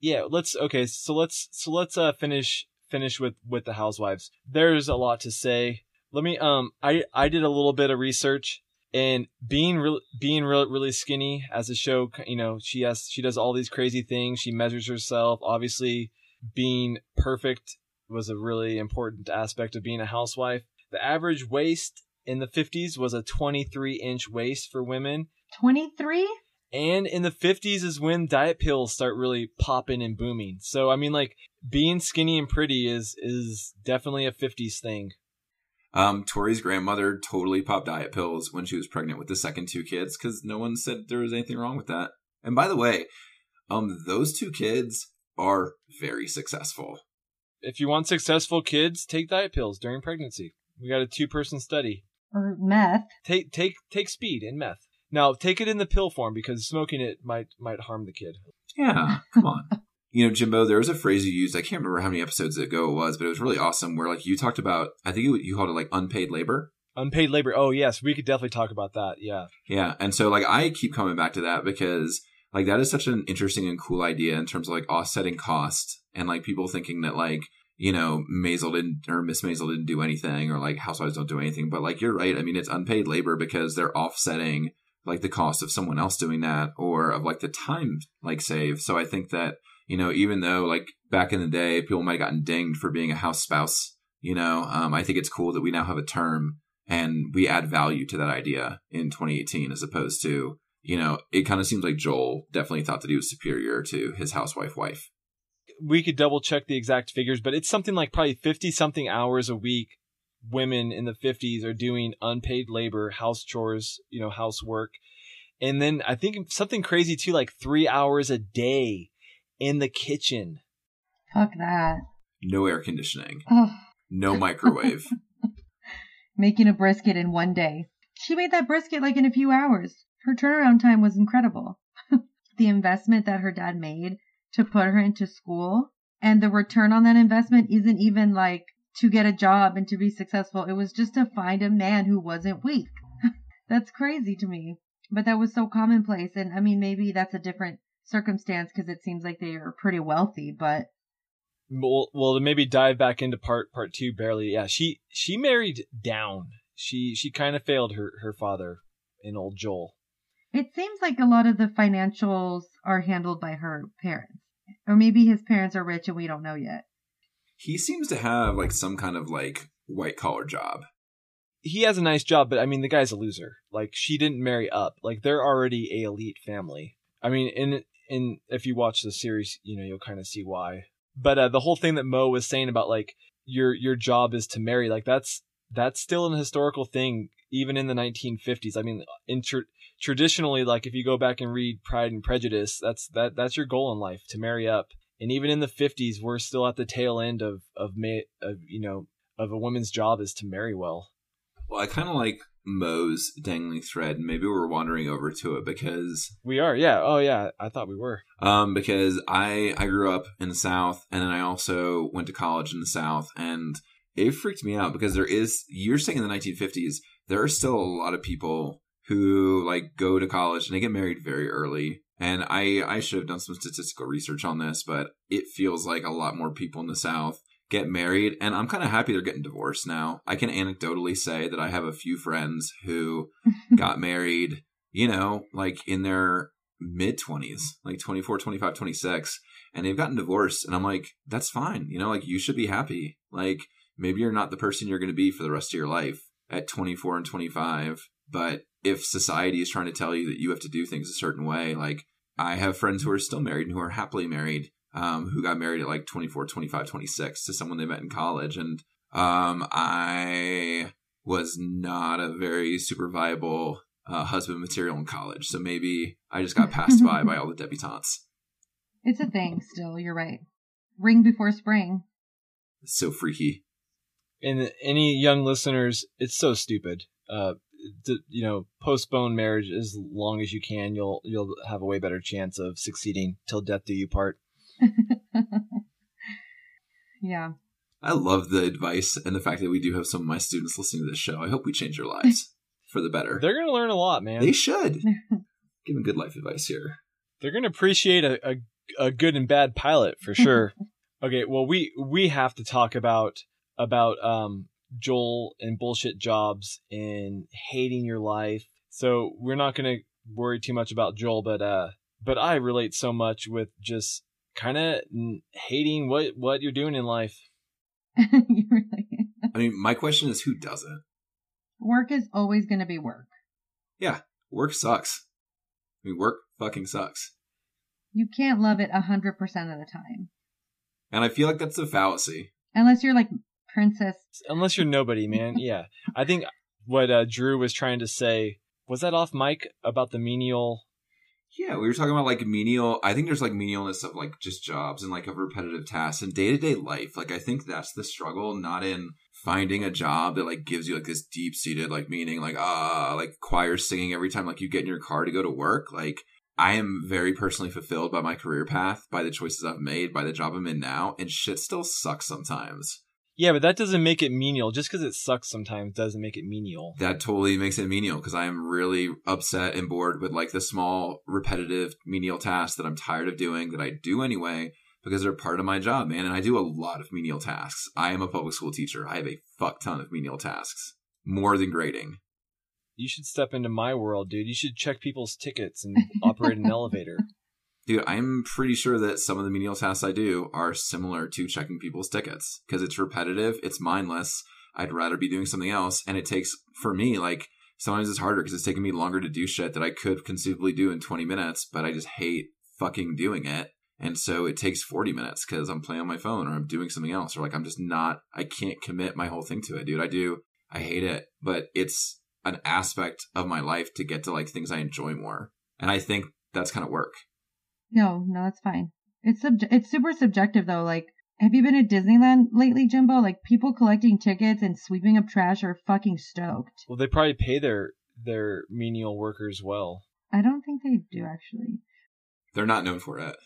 yeah let's okay so let's so let's uh finish finish with with the housewives there's a lot to say let me um i i did a little bit of research and being real being real really skinny as a show you know she has she does all these crazy things she measures herself obviously being perfect was a really important aspect of being a housewife the average waist in the 50s was a 23 inch waist for women 23? and in the 50s is when diet pills start really popping and booming. So I mean like being skinny and pretty is is definitely a 50s thing. Um, Tori's grandmother totally popped diet pills when she was pregnant with the second two kids because no one said there was anything wrong with that. And by the way, um, those two kids are very successful. If you want successful kids, take diet pills during pregnancy. We got a two-person study. Or meth? Take take take speed and meth. Now, take it in the pill form because smoking it might might harm the kid. Yeah, come on. You know, Jimbo, there was a phrase you used. I can't remember how many episodes ago it was, but it was really awesome. Where like you talked about, I think you, you called it like unpaid labor. Unpaid labor. Oh, yes, we could definitely talk about that. Yeah. Yeah, and so like I keep coming back to that because like that is such an interesting and cool idea in terms of like offsetting cost and like people thinking that like you know Maisel didn't or Miss Maisel didn't do anything or like housewives don't do anything, but like you're right. I mean, it's unpaid labor because they're offsetting like the cost of someone else doing that or of like the time like save. So I think that you know even though like back in the day people might have gotten dinged for being a house spouse, you know, um, I think it's cool that we now have a term and we add value to that idea in 2018 as opposed to you know it kind of seems like joel definitely thought that he was superior to his housewife wife we could double check the exact figures, but it's something like probably 50 something hours a week. Women in the 50s are doing unpaid labor, house chores, you know, housework. And then I think something crazy too, like three hours a day in the kitchen. Fuck that. no air conditioning Oh, no microwave making a brisket in one day. She made that brisket like in a few hours. Her turnaround time was incredible. the investment that her dad made to put her into school and the return on that investment isn't even like to get a job and to be successful. It was just to find a man who wasn't weak. that's crazy to me. But that was so commonplace. And I mean, maybe that's a different circumstance because it seems like they are pretty wealthy, but Well, well, to maybe dive back into part part two barely. Yeah, she she married down. She she kind of failed her her father in old Joel. It seems like a lot of the financials are handled by her parents. Or maybe his parents are rich and we don't know yet. he seems to have like some kind of like white collar job he has a nice job, but I mean the guy's a loser. Like she didn't marry up. Like they're already a elite family. I mean, in in if you watch the series, you know you'll kind of see why. But uh, the whole thing that Mo was saying about like your your job is to marry, like that's that's still an historical thing, even in the 1950s. I mean, in tr- traditionally, like if you go back and read Pride and Prejudice, that's that that's your goal in life to marry up. And even in the 50s, we're still at the tail end of of, ma- of you know of a woman's job is to marry well. Well, I kind of like Mo's dangling thread. Maybe we're wandering over to it because We are, yeah. Oh, yeah. I thought we were. um because I I grew up in the South and then I also went to college in the South and it freaked me out because there is you're saying in the 1950s there are still a lot of people who like go to college and they get married very early and I I should have done some statistical research on this but it feels like a lot more people in the South get married and I'm kind of happy they're getting divorced now. I can anecdotally say that I have a few friends who got married, you know, like in their mid 20s, like 24, 25, 26, and they've gotten divorced. And I'm like, that's fine. You know, like you should be happy. Like maybe you're not the person you're going to be for the rest of your life at 24 and 25. But if society is trying to tell you that you have to do things a certain way, like I have friends who are still married and who are happily married, um, who got married at like 24, 25, 26 to someone they met in college. And um, I was not a very super viable uh, husband material in college. So maybe I just got passed by by all the debutantes. It's a thing still, you're right. Ring before spring. It's so freaky. And any young listeners, it's so stupid. Uh, to, you know, postpone marriage as long as you can. You'll you'll have a way better chance of succeeding till death do you part. yeah. I love the advice and the fact that we do have some of my students listening to this show. I hope we change their lives for the better. They're gonna learn a lot, man. They should. Giving good life advice here. They're gonna appreciate a, a a good and bad pilot for sure. okay, well we we have to talk about about um Joel and bullshit jobs and hating your life. So we're not gonna worry too much about Joel, but uh, but I relate so much with just kind of hating what what you're doing in life. really. I mean, my question is who doesn't? Work is always going to be work. Yeah, work sucks. I mean, work fucking sucks. You can't love it a hundred percent of the time, And I feel like that's a fallacy. unless you're like Princess. Unless you're nobody, man. yeah, I think what uh, Drew was trying to say was that off mic about the menial. Yeah, we were talking about like menial. I think there's like menialness of like just jobs and like of repetitive tasks and day to day life. Like I think that's the struggle, not in finding a job that like gives you like this deep seated like meaning, like ah, like choir singing every time like you get in your car to go to work. Like I am very personally fulfilled by my career path, by the choices I've made, by the job I'm in now, and shit still sucks sometimes. Yeah, but that doesn't make it menial. Just because it sucks sometimes doesn't make it menial. That totally makes it menial because I am really upset and bored with like the small, repetitive, menial tasks that I'm tired of doing that I do anyway because they're part of my job, man. And I do a lot of menial tasks. I am a public school teacher. I have a fuck ton of menial tasks, more than grading. You should step into my world, dude. You should check people's tickets and operate an elevator. Dude, I'm pretty sure that some of the menial tasks I do are similar to checking people's tickets because it's repetitive, it's mindless. I'd rather be doing something else. And it takes, for me, like, sometimes it's harder because it's taking me longer to do shit that I could conceivably do in 20 minutes, but I just hate fucking doing it. And so it takes 40 minutes because I'm playing on my phone or I'm doing something else or like I'm just not, I can't commit my whole thing to it, dude. I do, I hate it, but it's an aspect of my life to get to like things I enjoy more. And I think that's kind of work. No, no, that's fine. It's sub- it's super subjective though. Like, have you been at Disneyland lately, Jimbo? Like, people collecting tickets and sweeping up trash are fucking stoked. Well, they probably pay their their menial workers well. I don't think they do actually. They're not known for it.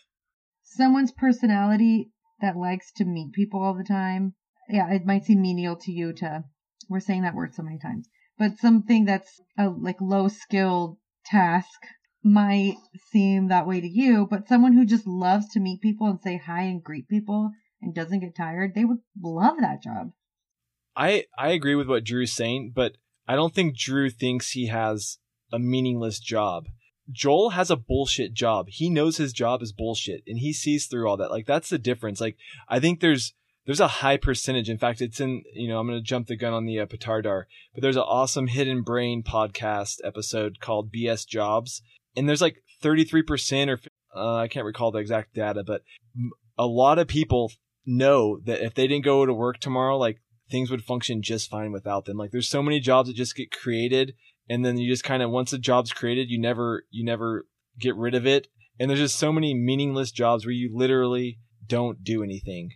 Someone's personality that likes to meet people all the time. Yeah, it might seem menial to you to. We're saying that word so many times, but something that's a like low skilled task might seem that way to you, but someone who just loves to meet people and say hi and greet people and doesn't get tired, they would love that job. I I agree with what Drew's saying, but I don't think Drew thinks he has a meaningless job. Joel has a bullshit job. He knows his job is bullshit and he sees through all that. Like that's the difference. Like I think there's there's a high percentage. In fact, it's in, you know, I'm going to jump the gun on the uh, Petardar, but there's an awesome Hidden Brain podcast episode called BS Jobs. And there's like 33% or uh, I can't recall the exact data, but a lot of people know that if they didn't go to work tomorrow, like things would function just fine without them. Like there's so many jobs that just get created and then you just kind of once a job's created, you never you never get rid of it. And there's just so many meaningless jobs where you literally don't do anything.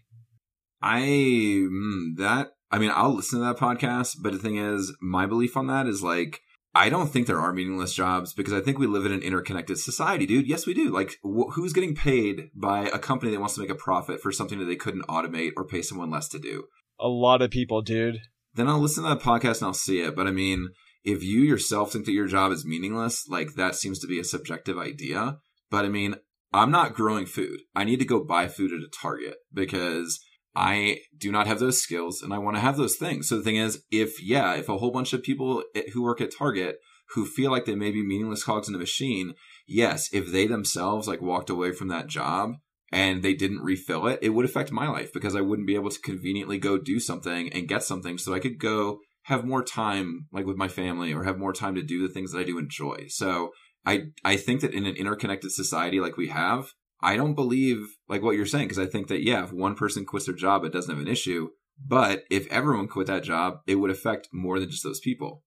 I mm, that I mean I'll listen to that podcast, but the thing is, my belief on that is like I don't think there are meaningless jobs because I think we live in an interconnected society, dude. Yes, we do. Like, wh- who's getting paid by a company that wants to make a profit for something that they couldn't automate or pay someone less to do? A lot of people, dude. Then I'll listen to that podcast and I'll see it. But I mean, if you yourself think that your job is meaningless, like that seems to be a subjective idea. But I mean, I'm not growing food. I need to go buy food at a Target because I do not have those skills and I want to have those things. So the thing is, if, yeah, if a whole bunch of people who work at Target who feel like they may be meaningless cogs in a machine, yes, if they themselves like walked away from that job and they didn't refill it, it would affect my life because I wouldn't be able to conveniently go do something and get something so I could go have more time like with my family or have more time to do the things that I do enjoy. So I I think that in an interconnected society like we have, I don't believe like what you're saying because I think that yeah, if one person quits their job, it doesn't have an issue. But if everyone quit that job, it would affect more than just those people.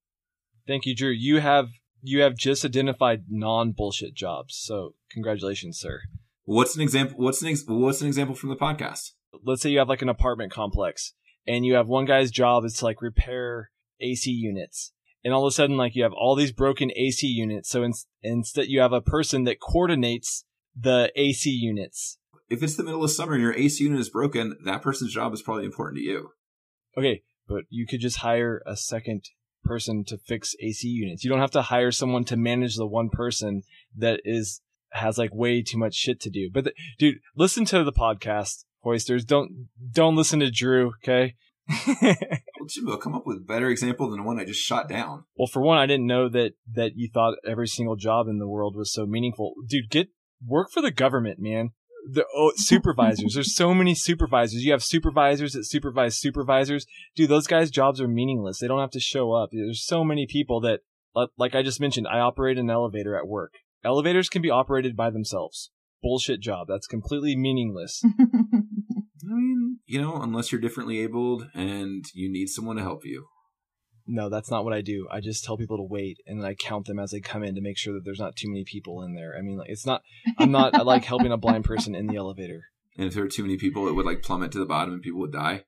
Thank you, Drew. You have you have just identified non bullshit jobs. So congratulations, sir. What's an example? What's an ex- what's an example from the podcast? Let's say you have like an apartment complex, and you have one guy's job is to like repair AC units, and all of a sudden like you have all these broken AC units. So in- instead, you have a person that coordinates the AC units. If it's the middle of summer and your AC unit is broken, that person's job is probably important to you. Okay, but you could just hire a second person to fix AC units. You don't have to hire someone to manage the one person that is has like way too much shit to do. But the, dude, listen to the podcast, Hoisters. Don't don't listen to Drew, okay? well, Jimbo, come up with a better example than the one I just shot down. Well, for one, I didn't know that that you thought every single job in the world was so meaningful. Dude, get work for the government, man. The oh, supervisors. There's so many supervisors. You have supervisors that supervise supervisors. Dude, those guys' jobs are meaningless. They don't have to show up. There's so many people that, like I just mentioned, I operate an elevator at work. Elevators can be operated by themselves. Bullshit job. That's completely meaningless. I mean, you know, unless you're differently abled and you need someone to help you. No, that's not what I do. I just tell people to wait and then I count them as they come in to make sure that there's not too many people in there. I mean, like, it's not, I'm not I like helping a blind person in the elevator. And if there were too many people, it would like plummet to the bottom and people would die.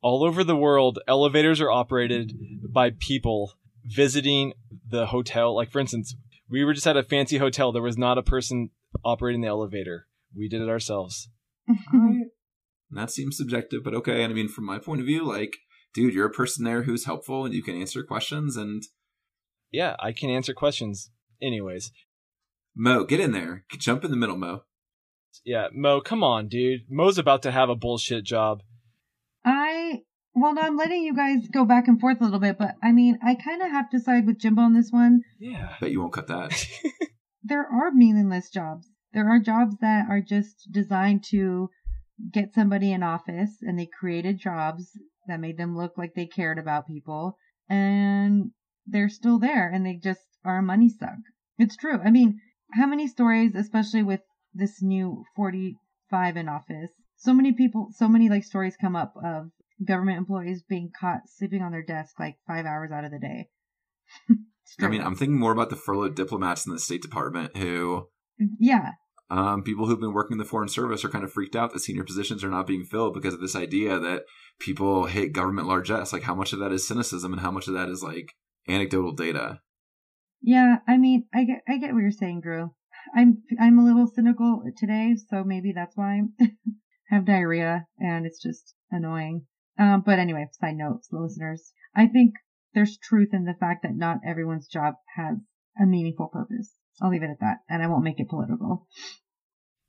All over the world, elevators are operated by people visiting the hotel. Like, for instance, we were just at a fancy hotel. There was not a person operating the elevator. We did it ourselves. that seems subjective, but okay. And I mean, from my point of view, like, dude, you're a person there who's helpful and you can answer questions and yeah, I can answer questions. Anyways, Mo, get in there. Jump in the middle, Mo. Yeah, Mo, come on, dude. Mo's about to have a bullshit job. I well, no, I'm letting you guys go back and forth a little bit, but I mean, I kind of have to side with Jimbo on this one. Yeah. Bet you won't cut that. there are meaningless jobs. There are jobs that are just designed to get somebody in office and they created jobs that made them look like they cared about people and they're still there and they just are a money suck. It's true. I mean, how many stories, especially with this new 45 in office, so many people, so many like stories come up of government employees being caught sleeping on their desk like five hours out of the day. I mean, I'm thinking more about the furloughed diplomats in the State Department who. Yeah. Um, people who've been working in the Foreign Service are kind of freaked out that senior positions are not being filled because of this idea that people hate government largesse. Like, how much of that is cynicism and how much of that is like anecdotal data? Yeah, I mean, I get, I get what you're saying, Drew. I'm, I'm a little cynical today, so maybe that's why I have diarrhea and it's just annoying. Um, but anyway, side note, listeners, I think there's truth in the fact that not everyone's job has a meaningful purpose. I'll leave it at that, and I won't make it political.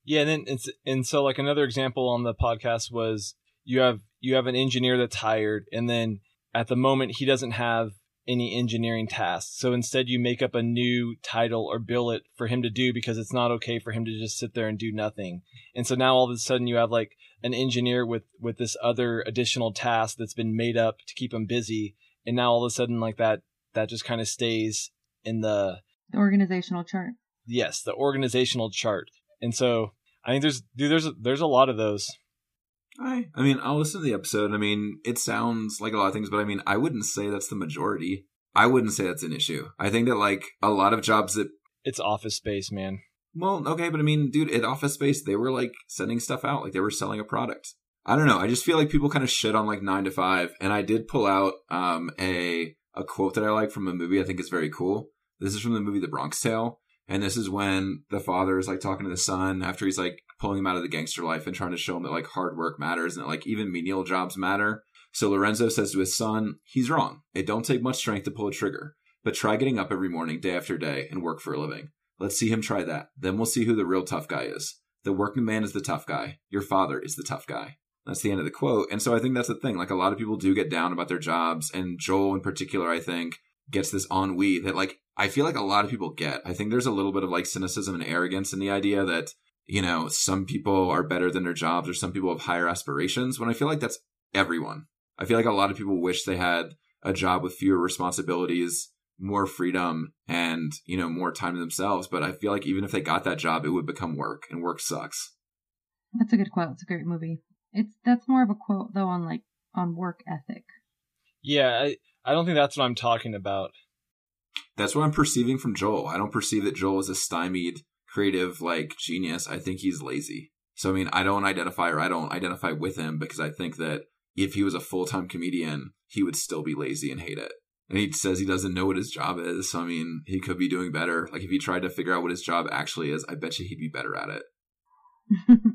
Yeah, and then it's and so like another example on the podcast was you have you have an engineer that's hired, and then at the moment he doesn't have any engineering tasks. So instead, you make up a new title or billet for him to do because it's not okay for him to just sit there and do nothing. And so now all of a sudden, you have like an engineer with with this other additional task that's been made up to keep him busy. And now all of a sudden, like that that just kind of stays in the The organizational chart. yes the organizational chart. And so I think there's dude, there's there's a lot of those. I, I mean, I'll listen to the episode. I mean, it sounds like a lot of things, but I mean, I wouldn't say that's the majority. I wouldn't say that's an issue. I think that like a lot of jobs that, It's office space, man. well, okay, but I mean, dude, at Office Space, they were like sending stuff out, like they were selling a product. I don't know. I just feel like people kind of shit on like nine to five, and I did pull out um a a quote that I like from a movie. I think is very cool. This is from the movie The Bronx Tale, and this is when the father is like talking to the son after he's like pulling him out of the gangster life and trying to show him that like hard work matters and that like even menial jobs matter. So Lorenzo says to his son, he's wrong. It don't take much strength to pull a trigger, but try getting up every morning, day after day, and work for a living. Let's see him try that. Then we'll see who the real tough guy is. The working man is the tough guy. Your father is the tough guy. That's the end of the quote. And so I think that's the thing. Like a lot of people do get down about their jobs, and Joel in particular, I think, gets this ennui that like I feel like a lot of people get. I think there's a little bit of like cynicism and arrogance in the idea that, you know, some people are better than their jobs or some people have higher aspirations when I feel like that's everyone. I feel like a lot of people wish they had a job with fewer responsibilities, more freedom, and, you know, more time to themselves. But I feel like even if they got that job, it would become work, and work sucks. That's a good quote. It's a great movie. It's that's more of a quote though on like on work ethic. Yeah, I I don't think that's what I'm talking about. That's what I'm perceiving from Joel. I don't perceive that Joel is a stymied, creative, like genius. I think he's lazy. So I mean, I don't identify or I don't identify with him because I think that if he was a full time comedian, he would still be lazy and hate it. And he says he doesn't know what his job is. So I mean, he could be doing better. Like if he tried to figure out what his job actually is, I bet you he'd be better at it.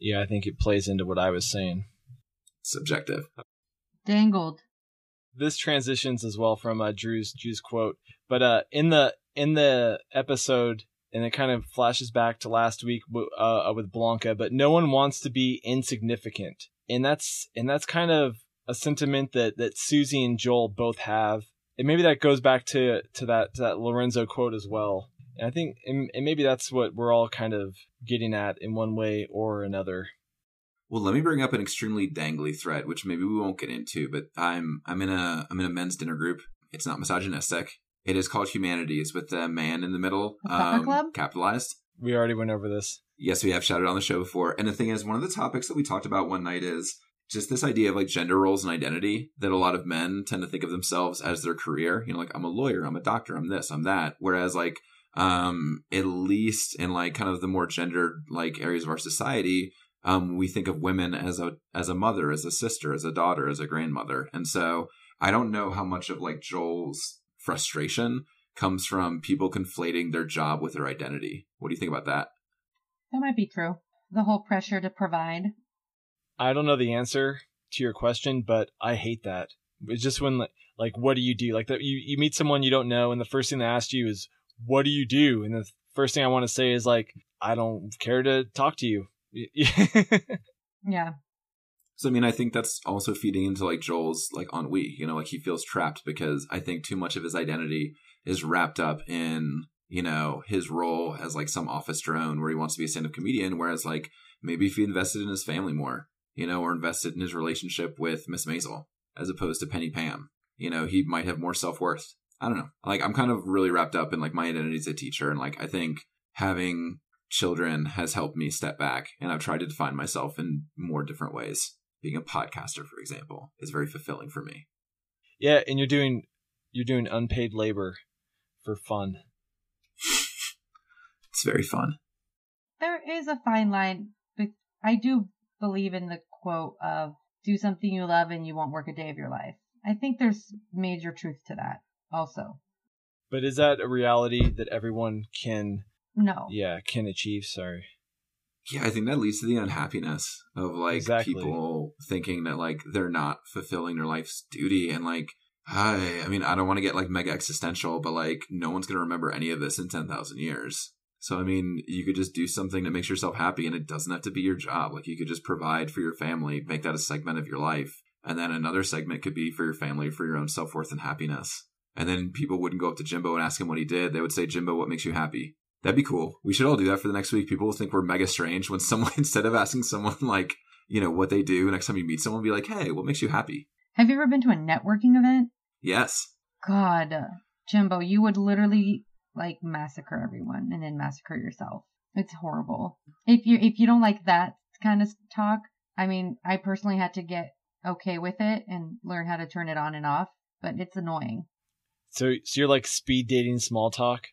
Yeah, I think it plays into what I was saying. Subjective. Dangled. This transitions as well from uh, Drew's Drew's quote, but uh, in the in the episode, and it kind of flashes back to last week uh, with Blanca. But no one wants to be insignificant, and that's and that's kind of a sentiment that that Susie and Joel both have, and maybe that goes back to to that to that Lorenzo quote as well. And I think, and, and maybe that's what we're all kind of getting at in one way or another. Well, let me bring up an extremely dangly thread, which maybe we won't get into, but I'm I'm in a I'm in a men's dinner group. It's not misogynistic. It is called Humanities with the man in the middle, A supper club? capitalized. We already went over this. Yes, we have shouted on the show before. And the thing is, one of the topics that we talked about one night is just this idea of like gender roles and identity that a lot of men tend to think of themselves as their career. You know, like I'm a lawyer, I'm a doctor, I'm this, I'm that. Whereas like um at least in like kind of the more gendered like areas of our society, um we think of women as a as a mother, as a sister, as a daughter, as a grandmother. And so I don't know how much of like Joel's frustration comes from people conflating their job with their identity. What do you think about that? That might be true. The whole pressure to provide. I don't know the answer to your question, but I hate that. It's just when like, like what do you do? Like that you, you meet someone you don't know and the first thing they ask you is what do you do? And the first thing I want to say is like I don't care to talk to you. Yeah. So I mean, I think that's also feeding into like Joel's like ennui. You know, like he feels trapped because I think too much of his identity is wrapped up in you know his role as like some office drone where he wants to be a stand-up comedian. Whereas like maybe if he invested in his family more, you know, or invested in his relationship with Miss Maisel as opposed to Penny Pam, you know, he might have more self worth. I don't know. Like I'm kind of really wrapped up in like my identity as a teacher, and like I think having children has helped me step back, and I've tried to define myself in more different ways being a podcaster, for example, is very fulfilling for me. yeah, and you're doing you're doing unpaid labor for fun. It's very fun. There is a fine line, but I do believe in the quote of do something you love and you won't work a day of your life. I think there's major truth to that also. But is that a reality that everyone can No. yeah, can achieve, sorry. Yeah, I think that leads to the unhappiness of like Exactly. people thinking that like they're not fulfilling their life's duty and like I I mean, I don't want to get like mega existential, but like no one's going to remember any of this in 10,000 years. So I mean, you could just do something that makes yourself happy and it doesn't have to be your job. Like you could just provide for your family, make that a segment of your life. And then another segment could be for your family, for your own self worth and happiness. And then people wouldn't go up to Jimbo and ask him what he did. They would say, Jimbo, what makes you happy? That'd be cool. We should all do that for the next week. People will think we're mega strange when someone, instead of asking someone like, you know, what they do, next time you meet someone, be like, hey, what makes you happy? Have you ever been to a networking event? Yes. God, Jimbo, you would literally like massacre everyone and then massacre yourself. It's horrible. If you if you don't like that kind of talk, I mean, I personally had to get okay with it and learn how to turn it on and off, but it's annoying. So, so you're like speed dating small talk.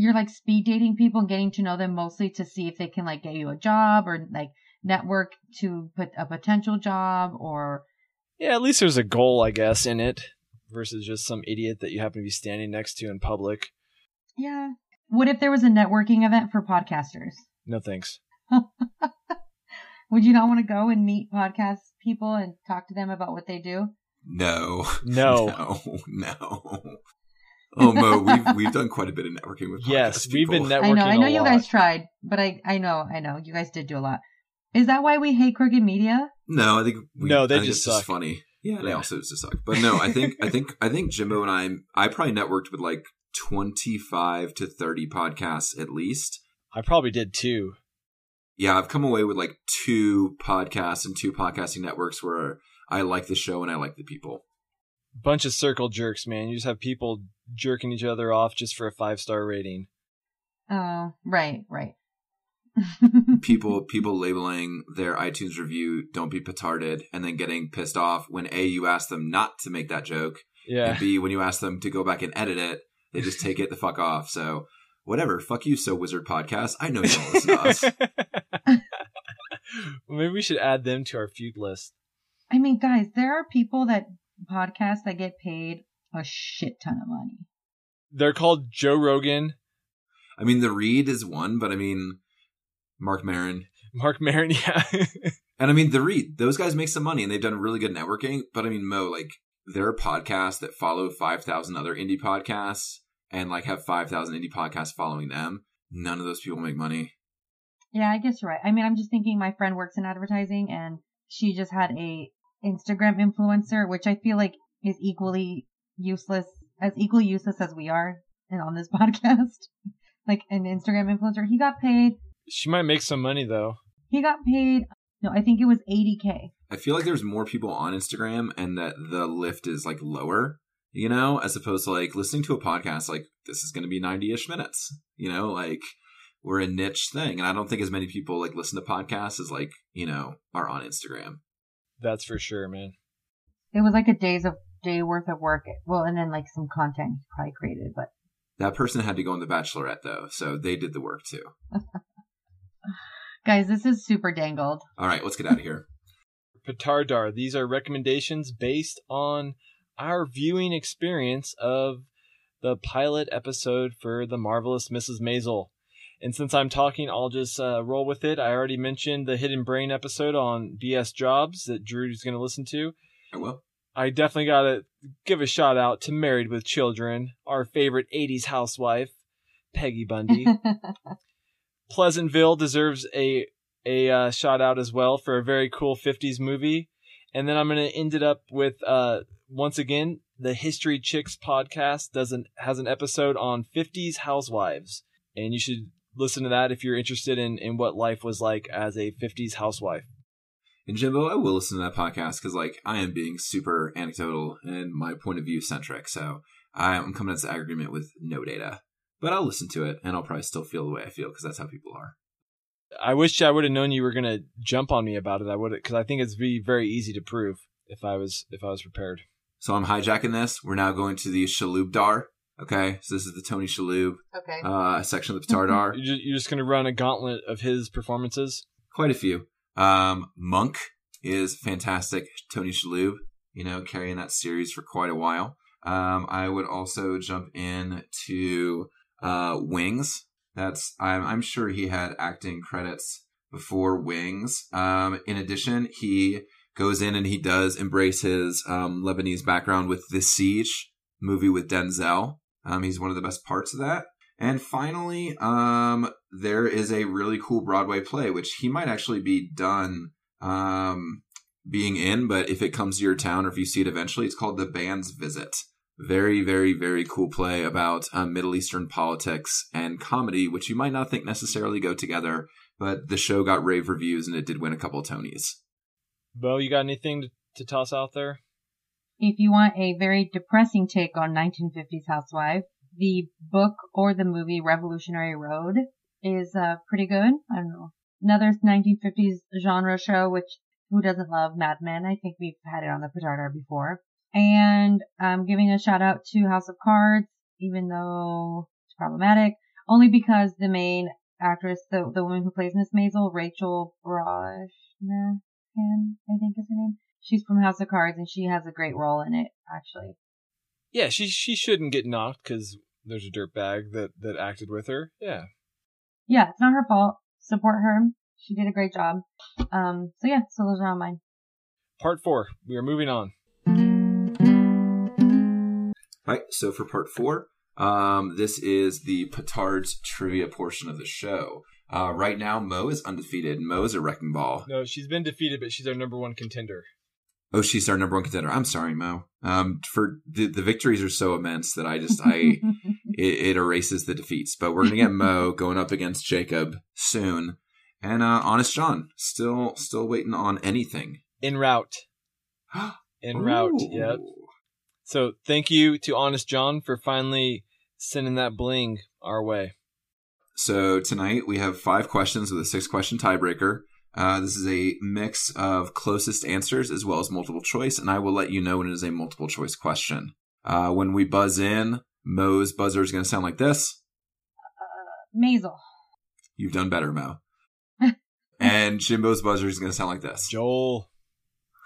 You're like speed dating people and getting to know them mostly to see if they can like get you a job or like network to put a potential job or Yeah, at least there's a goal, I guess, in it versus just some idiot that you happen to be standing next to in public. yeah. What if there was a networking event for podcasters? No thanks. Would you not want to go and meet podcast people and talk to them about what they do? No. No. No. No. Oh, Mo, we've we've done quite a bit of networking with Yes, podcast we've been people. networking. I know, I know a you lot. guys tried, but I, I know, I know, you guys did do a lot. Is that why we hate crooked media? No, I think we, No, they I just it's suck. funny. Yeah, they also just suck. But no, I think I think I think Jimbo and I I probably networked with like twenty five to thirty podcasts at least. I probably did too. Yeah, I've come away with like two podcasts and two podcasting networks where I like the show and I like the people. Bunch of circle jerks, man. You just have people jerking each other off just for a five star rating. Oh, right, right. People people labeling their iTunes review "Don't be petarded" and then getting pissed off when a you ask them not to make that joke, Yeah. and b when you ask them to go back and edit it, they just take it the fuck off. So whatever, fuck you, so wizard podcast. I know you don't listen to us. well, maybe we should add them to our feud list. I mean, guys, there are people that podcast that get paid a shit ton of money. They're called Joe Rogan, I mean, the read is one, but I mean, Mark Maron. Mark Maron. Yeah. And I mean, the read, those guys make some money and they've done really good networking. But I mean, Mo, like, there are podcasts that follow 5,000 other indie podcasts and like have 5,000 indie podcasts following them. None of those people make money. Yeah, I guess you're right. I mean, I'm just thinking my friend works in advertising and she just had a Instagram influencer, which I feel like is equally useless, as equally useless as we are and on this podcast. like an Instagram influencer. He got paid, she might make some money though. he got paid, no, I think it was 80K. I feel like there's more people on Instagram and that the lift is like lower, you know, as opposed to like listening to a podcast, like this is going to be 90 ish minutes, you know, like we're a niche thing. And I don't think as many people like listen to podcasts as like, you know, are on Instagram. That's for sure, man. It was like a day's of day worth of work. Well, and then like some content he probably created, but That person had to go on The Bachelorette though, so they did the work too. guys, this is super dangled. All right, let's get out of here. Petardar. These are recommendations based on our viewing experience of the pilot episode for The Marvelous Mrs. Maisel. And since I'm talking, I'll just uh, roll with it. I already mentioned the Hidden Brain episode on BS Jobs that Drew's going to listen to. I will. I definitely got to give a shout out to Married with Children, our favorite 80s housewife, Peggy Bundy. Pleasantville deserves a a uh, shout out as well for a very cool 50s movie. And then I'm going to end it up with uh once again the History Chicks podcast does an has an episode on 50s housewives. And you should listen to that if you're interested in in what life was like as a 50s housewife. And Jimbo, I will listen to that podcast because, like, I am being super anecdotal and my point of view centric. So I'm coming to this agreement with no data, but I'll listen to it and I'll probably still feel the way I feel because that's how people are. I wish I would have known you were going to jump on me about it. I would cuz I think it's be very easy to prove if I was if I was prepared. So I'm hijacking this. We're now going to the Shalhoub Okay, so this is the Tony Shalhoub Okay. uh, section of the Petardar. You're just, you're just going to run a gauntlet of his performances. Quite a few. Um, Monk is fantastic. Tony Shalhoub, you know, carrying that series for quite a while. Um, I would also jump in to uh, Wings. That's I'm, I'm sure he had acting credits before Wings. Um, in addition, he goes in and he does embrace his um, Lebanese background with The Siege movie with Denzel. Um, he's one of the best parts of that. And finally, um, there is a really cool Broadway play, which he might actually be done um, being in, but if it comes to your town or if you see it eventually, it's called The Band's Visit. Very, very, very cool play about um, Middle Eastern politics and comedy, which you might not think necessarily go together, but the show got rave reviews and it did win a couple Tonys. Bo, you got anything to, to toss out there? If you want a very depressing take on 1950s housewife, the book or the movie Revolutionary Road is uh, pretty good. I don't know. Another 1950s genre show, which who doesn't love Mad Men? I think we've had it on the Petardar before. And I'm giving a shout out to House of Cards, even though it's problematic, only because the main actress, the the woman who plays Miss Maisel, Rachel Brosnahan, I think is her name. She's from House of Cards, and she has a great role in it, actually. Yeah, she she shouldn't get knocked because there's a dirtbag that that acted with her. Yeah, Yeah, it's not her fault. Support her. She did a great job. Um, so yeah, so those are all mine. part four. We are moving on. Right. So for part four, um, this is the Petard's trivia portion of the show. Uh, right now, Mo is undefeated. Mo is a wrecking ball. No, she's been defeated, but she's our number one contender. Oh, she's our number one contender. I'm sorry, Mo. Um, for the, the victories are so immense that I just I it, it erases the defeats. But we're gonna get Mo going up against Jacob soon, and uh, Honest John still still waiting on anything. In route. In route. Ooh. Yep. So thank you to Honest John for finally sending that bling our way. So tonight we have five questions with a six question tiebreaker. Uh, this is a mix of closest answers as well as multiple choice, and I will let you know when it is a multiple choice question. Uh, when we buzz in, Mo's buzzer is going to sound like this. Maisel. You've done better, Mo. and Jimbo's buzzer is going to sound like this. Joel.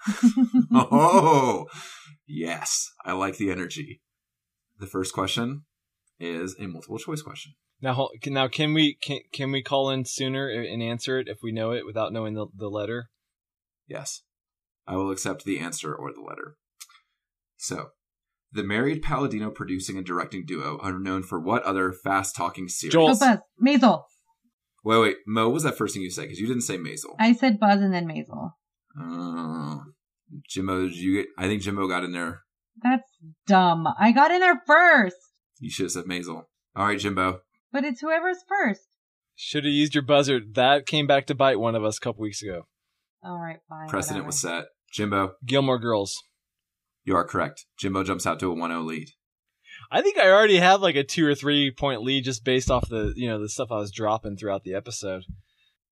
oh, yes. I like the energy. The first question is a multiple choice question. Now, can- now can we can can we call in sooner and answer it if we know it without knowing the, the letter? Yes. I will accept the answer or the letter. So, the married Palladino producing and directing duo are known for what other fast talking series? Joel. Go Buzz. Maisel. Wait, wait. Mo, what was that first thing you said? Because you didn't say Maisel. I said Buzz and then Maisel. Uh, Jimbo, did you get, I think Jimbo got in there. That's dumb. I got in there first. You should have said Maisel. All right, Jimbo. But it's whoever's first. Should have used your buzzer. That came back to bite one of us a couple weeks ago. All right, fine. Precedent whatever. was set. Jimbo, Gilmore Girls. you are correct. Jimbo jumps out to a 1 0 lead. I think I already have like a two or three point lead just based off the you know the stuff I was dropping throughout the episode.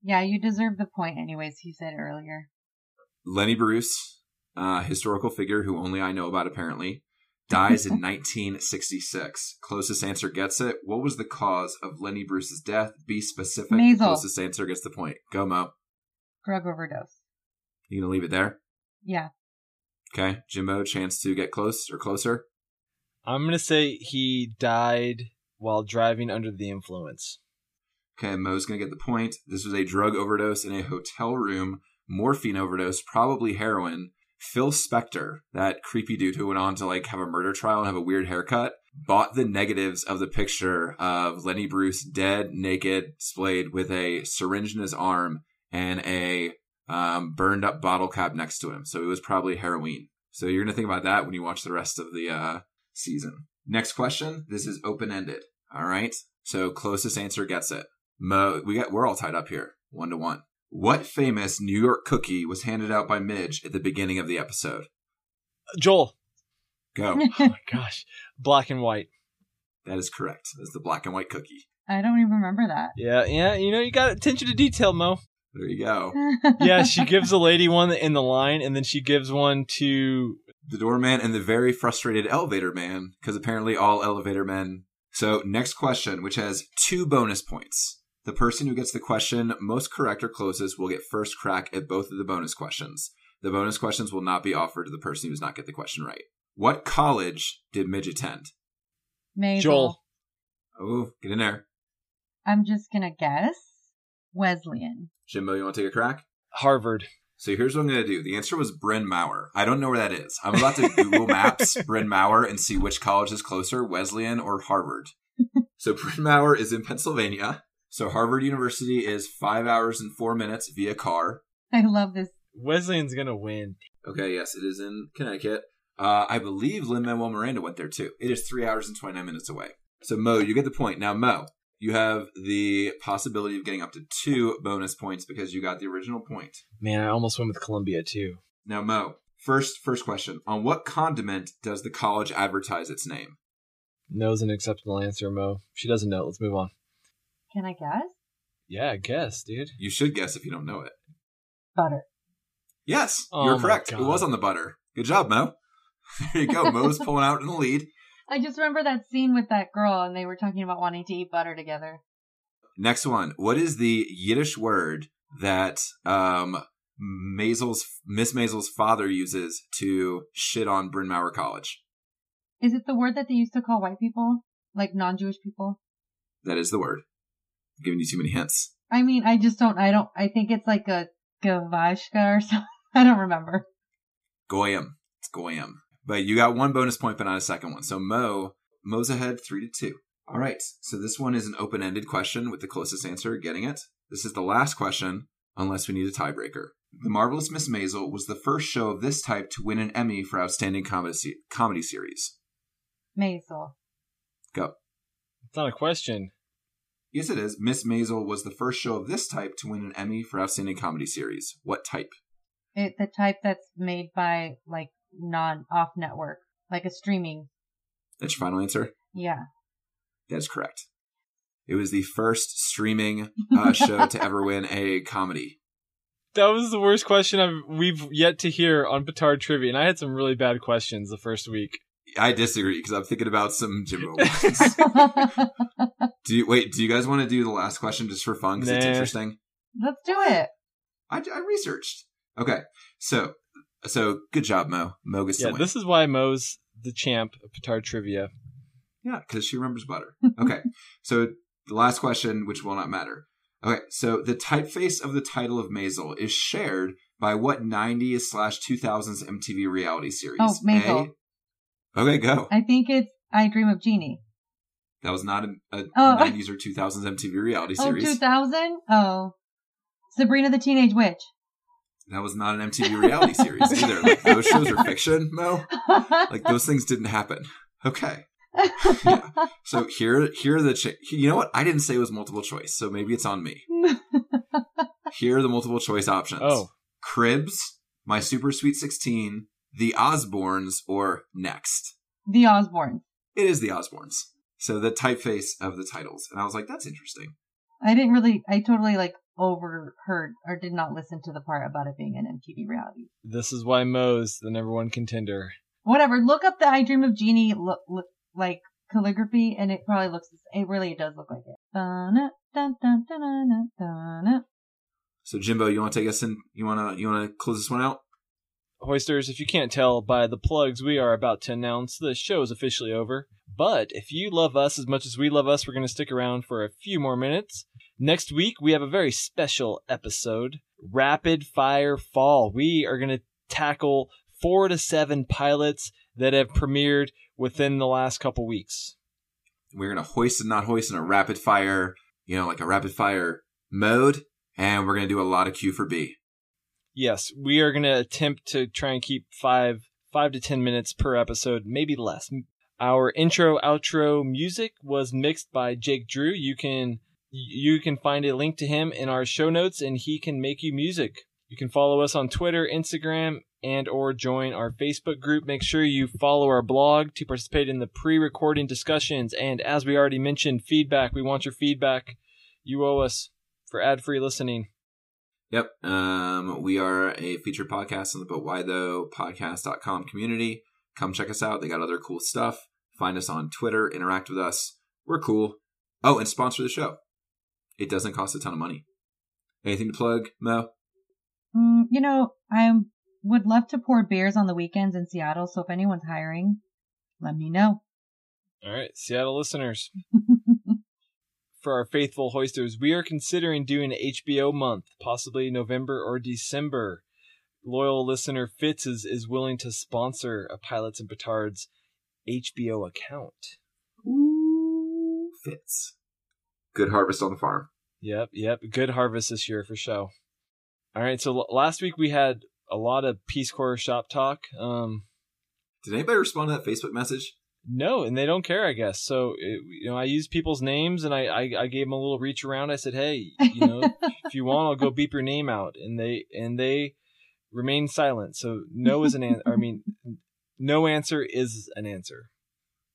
Yeah, you deserve the point anyways, you said earlier. Lenny Bruce, uh, historical figure who only I know about apparently, dies in 1966. Closest answer gets it. What was the cause of Lenny Bruce's death? Be specific. Maisel. Closest answer gets the point. Go, Mo. Drug overdose. You gonna leave it there? Yeah. Okay. Jimbo, chance to get close or closer? I'm gonna say he died while driving under the influence. Okay, Mo's gonna get the point. This was a drug overdose in a hotel room, morphine overdose, probably heroin. Phil Spector, that creepy dude who went on to like have a murder trial and have a weird haircut, bought the negatives of the picture of Lenny Bruce dead, naked, splayed with a syringe in his arm and a um, burned up bottle cap next to him. So it was probably heroin. So you're gonna think about that when you watch the rest of the uh, season. Next question. This is open ended. All right. So closest answer gets it. Mo, we got we're all tied up here, one to one. What famous New York cookie was handed out by Midge at the beginning of the episode? Joel. Go. Oh my gosh. Black and white. that is correct. That's the black and white cookie. I don't even remember that. Yeah, yeah. You know, you got attention to detail, Mo. There you go. Yeah, she gives a lady one in the line, and then she gives one to. The doorman and the very frustrated elevator man, because apparently all elevator men. So next question, which has two bonus points. The person who gets the question most correct or closest will get first crack at both of the bonus questions. The bonus questions will not be offered to the person who does not get the question right. What college did Midge attend? Maisel. Joel. Oh, get in there. I'm just gonna guess. Wesleyan. Jimbo, you want to take a crack? Harvard. So here's what I'm going to do. The answer was Bryn Mawr. I don't know where that is. I'm about to Google Maps Bryn Mawr and see which college is closer, Wesleyan or Harvard. so Bryn Mawr is in Pennsylvania. So Harvard University is five hours and four minutes via car. I love this Wesleyan's gonna win. Okay, yes, it is in Connecticut. Uh, I believe Lin Manuel Miranda went there too. It is three hours and 29 minutes away. So, Mo, you get the point. Now, Mo, you have the possibility of getting up to two bonus points because you got the original point. Man, I almost went with Columbia too. Now, Mo, first first question. On what condiment does the college advertise its name? Knows an acceptable answer, Mo. She doesn't know. Let's move on. Can I guess? Yeah, I guess, dude. You should guess if you don't know it. Butter. Yes, Oh you're my correct. It was on the butter. Good job, Mo. There you go. Mo's pulling out in the lead. I just remember that scene with that girl and they were talking about wanting to eat butter together. Next one. What is the Yiddish word that um Maisel's Miss Maisel's father uses to shit on Bryn Mawr College? Is it the word that they used to call white people? Like non-Jewish people? That is the word. I'm giving you too many hints. I mean, I just don't, I don't, I think it's like a gavashka or something. I don't remember. Goyim. It's Goyim. But you got one bonus point, but not a second one. So Mo, Mo's ahead three to two. All right. So this one is an open-ended question with the closest answer getting it. This is the last question, unless we need a tiebreaker. The Marvelous Miss Maisel was the first show of this type to win an Emmy for Outstanding Comedy, se- comedy Series. Maisel. Go. It's not a question. Yes, it is. Miss Maisel was the first show of this type to win an Emmy for Outstanding Comedy Series. What type? It, the type that's made by like non off network, like a streaming. That's your final answer? Yeah. That is correct. It was the first streaming uh, show to ever win a comedy. That was the worst question I've, we've yet to hear on Petard Trivia, and I had some really bad questions the first week. I disagree because I'm thinking about some Jimbo ones. do you wait? Do you guys want to do the last question just for fun because it's interesting? Let's do it. I, I researched. Okay, so so good job, Mo. Mo gets Yeah, to win. this is why Mo's the champ of Petard Trivia. Yeah, because she remembers butter. Okay, so the last question, which will not matter. Okay, so the typeface of the title of Maisel is shared by what 90s slash 2000s MTV reality series? Oh, Maisel. A- Okay, go. I think it's I Dream of Jeannie. That was not a, a Oh. 90s or 2000s MTV reality Oh, series. 2000? Oh. Sabrina the Teenage Witch. That was not an MTV reality series either. Like those shows are fiction, Mo. Like those things didn't happen. Okay. Yeah. So here, here are the. Ch- you know what? I didn't say it was multiple choice, so maybe it's on me. Here are the multiple choice options. Oh, Cribs, My Super Sweet 16, The Osbournes, or Next. the Osbournes. It is The Osbournes. So the typeface of the titles. And I was like, that's interesting. I didn't really, I totally like overheard or did not listen to the part about it being an MTV reality. this is why Mo's the number one contender. Whatever. Look up the I Dream of Jeannie look, look, like calligraphy and it probably looks, it really does look like it. Dun, dun, dun, dun, dun, dun, dun. So Jimbo, you want to take us in? You want to you want to close this one out? Hoisters, if you can't tell by the plugs we are about to announce, the show is officially over. But if you love us as much as we love us, we're going to stick around for a few more minutes. Next week, we have a very special episode Rapid Fire Fall. We are going to tackle four to seven pilots that have premiered within the last couple weeks. We're gonna hoist and not hoist in a rapid fire, you know, like a rapid fire mode, and we're gonna do a lot of Q for B. Yes, we are going to attempt to try and keep five five to ten minutes per episode, maybe less. Our intro outro music was mixed by Jake Drew. You can you can find a link to him in our show notes, and he can make you music. You can follow us on Twitter, Instagram, and or join our Facebook group. Make sure you follow our blog to participate in the pre-recording discussions. And as we already mentioned, feedback. We want your feedback. You owe us for ad-free listening. Yep. Um, we are a featured podcast on the But Why Though podcast.com community. Come check us out. They got other cool stuff. Find us on Twitter, interact with us. We're cool. Oh, and sponsor the show. It doesn't cost a ton of money. Anything to plug, Mo? Mm, you know, I would love to pour beers on the weekends in Seattle, so if anyone's hiring, let me know. All right, Seattle listeners. For our faithful hoisters, we are considering doing an HBO month, possibly November or December. Loyal listener Fitz is, is willing to sponsor a Pilots and Petards HBO account. Ooh, Fitz. Good harvest on the farm. Yep, yep. Good harvest this year for show. All right, so l- last week we had a lot of Peace Corps shop talk. Um, Did anybody respond to that Facebook message? No, and they don't care, I guess. So it, you know, I used people's names, and I, I I gave them a little reach around. I said, hey, you know, if you want, I'll go beep your name out, and they and they remained silent. So no is an answer. I mean, no answer is an answer.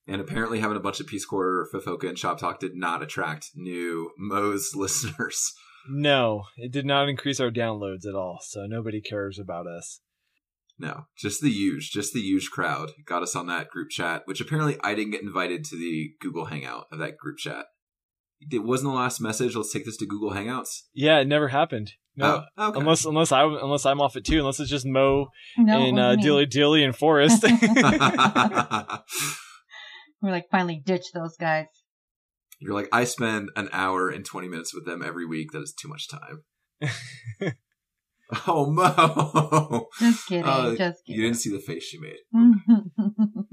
And apparently, having a bunch of Peace Corps, Fofoka, and Shop Talk did not attract new Mo's listeners. No, it did not increase our downloads at all. So nobody cares about us. No, just the huge, just the huge crowd got us on that group chat, which apparently I didn't get invited to the Google Hangout of that group chat. It wasn't the last message. Let's take this to Google Hangouts. Yeah, it never happened. No, Oh, okay. unless unless I unless I'm off it too. Unless it's just Mo No, and uh. Dilly Dilly and Forrest. We're like finally ditch those guys. You're like, I spend an hour and 20 minutes with them every week. That is too much time. oh, Mo. Just kidding. Uh, just kidding. You didn't see the face she made.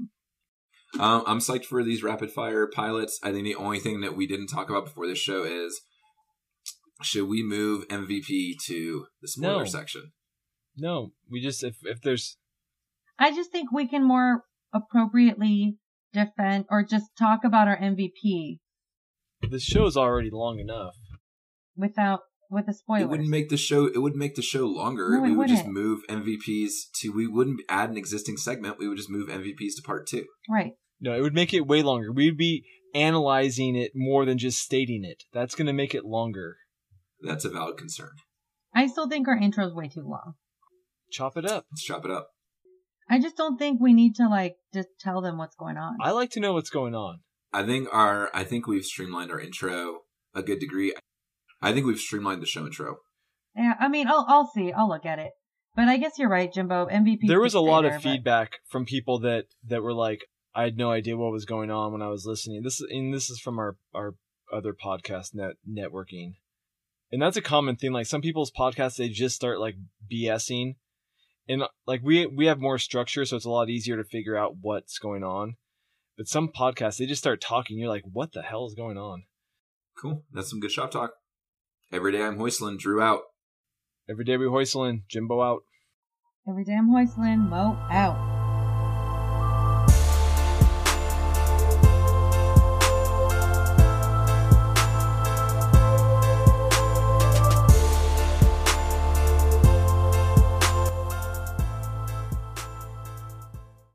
Um, I'm psyched for these rapid fire pilots. I think the only thing that we didn't talk about before this show is should we move MVP to the spoiler No. section? no, we just if if there's I just think we can more appropriately defend or just talk about our MVP the show's already long enough. without with the It wouldn't make the show. It would make the show longer. No, it we would just wouldn't. move MVPs to. We wouldn't add an existing segment. We would just move MVPs to part two. right. No, it would make it way longer. We'd be analyzing it more than just stating it. That's going to make it longer. That's a valid concern. I still think our intro is way too long. Chop it up. Let's chop it up. I just don't think we need to like just tell them what's going on. I like to know what's going on. I think our. I think we've streamlined our intro a good degree. I think we've streamlined the show intro. yeah, I mean, I'll I'll see. I'll look at it. But I guess you're right, Jimbo. MVP. there was a lot there, of but- feedback from people that that were like i had no idea what was going on when i was listening this is and this is from our our other podcast net networking and that's a common thing like some people's podcasts they just start like bsing and like we we have more structure so it's a lot easier to figure out what's going on but some podcasts they just start talking you're like what the hell is going on Cool. That's some good shop talk. Every day I'm hoistling. Drew out. every day we hoistlin jimbo out Every damn Hoistlin, Mo out.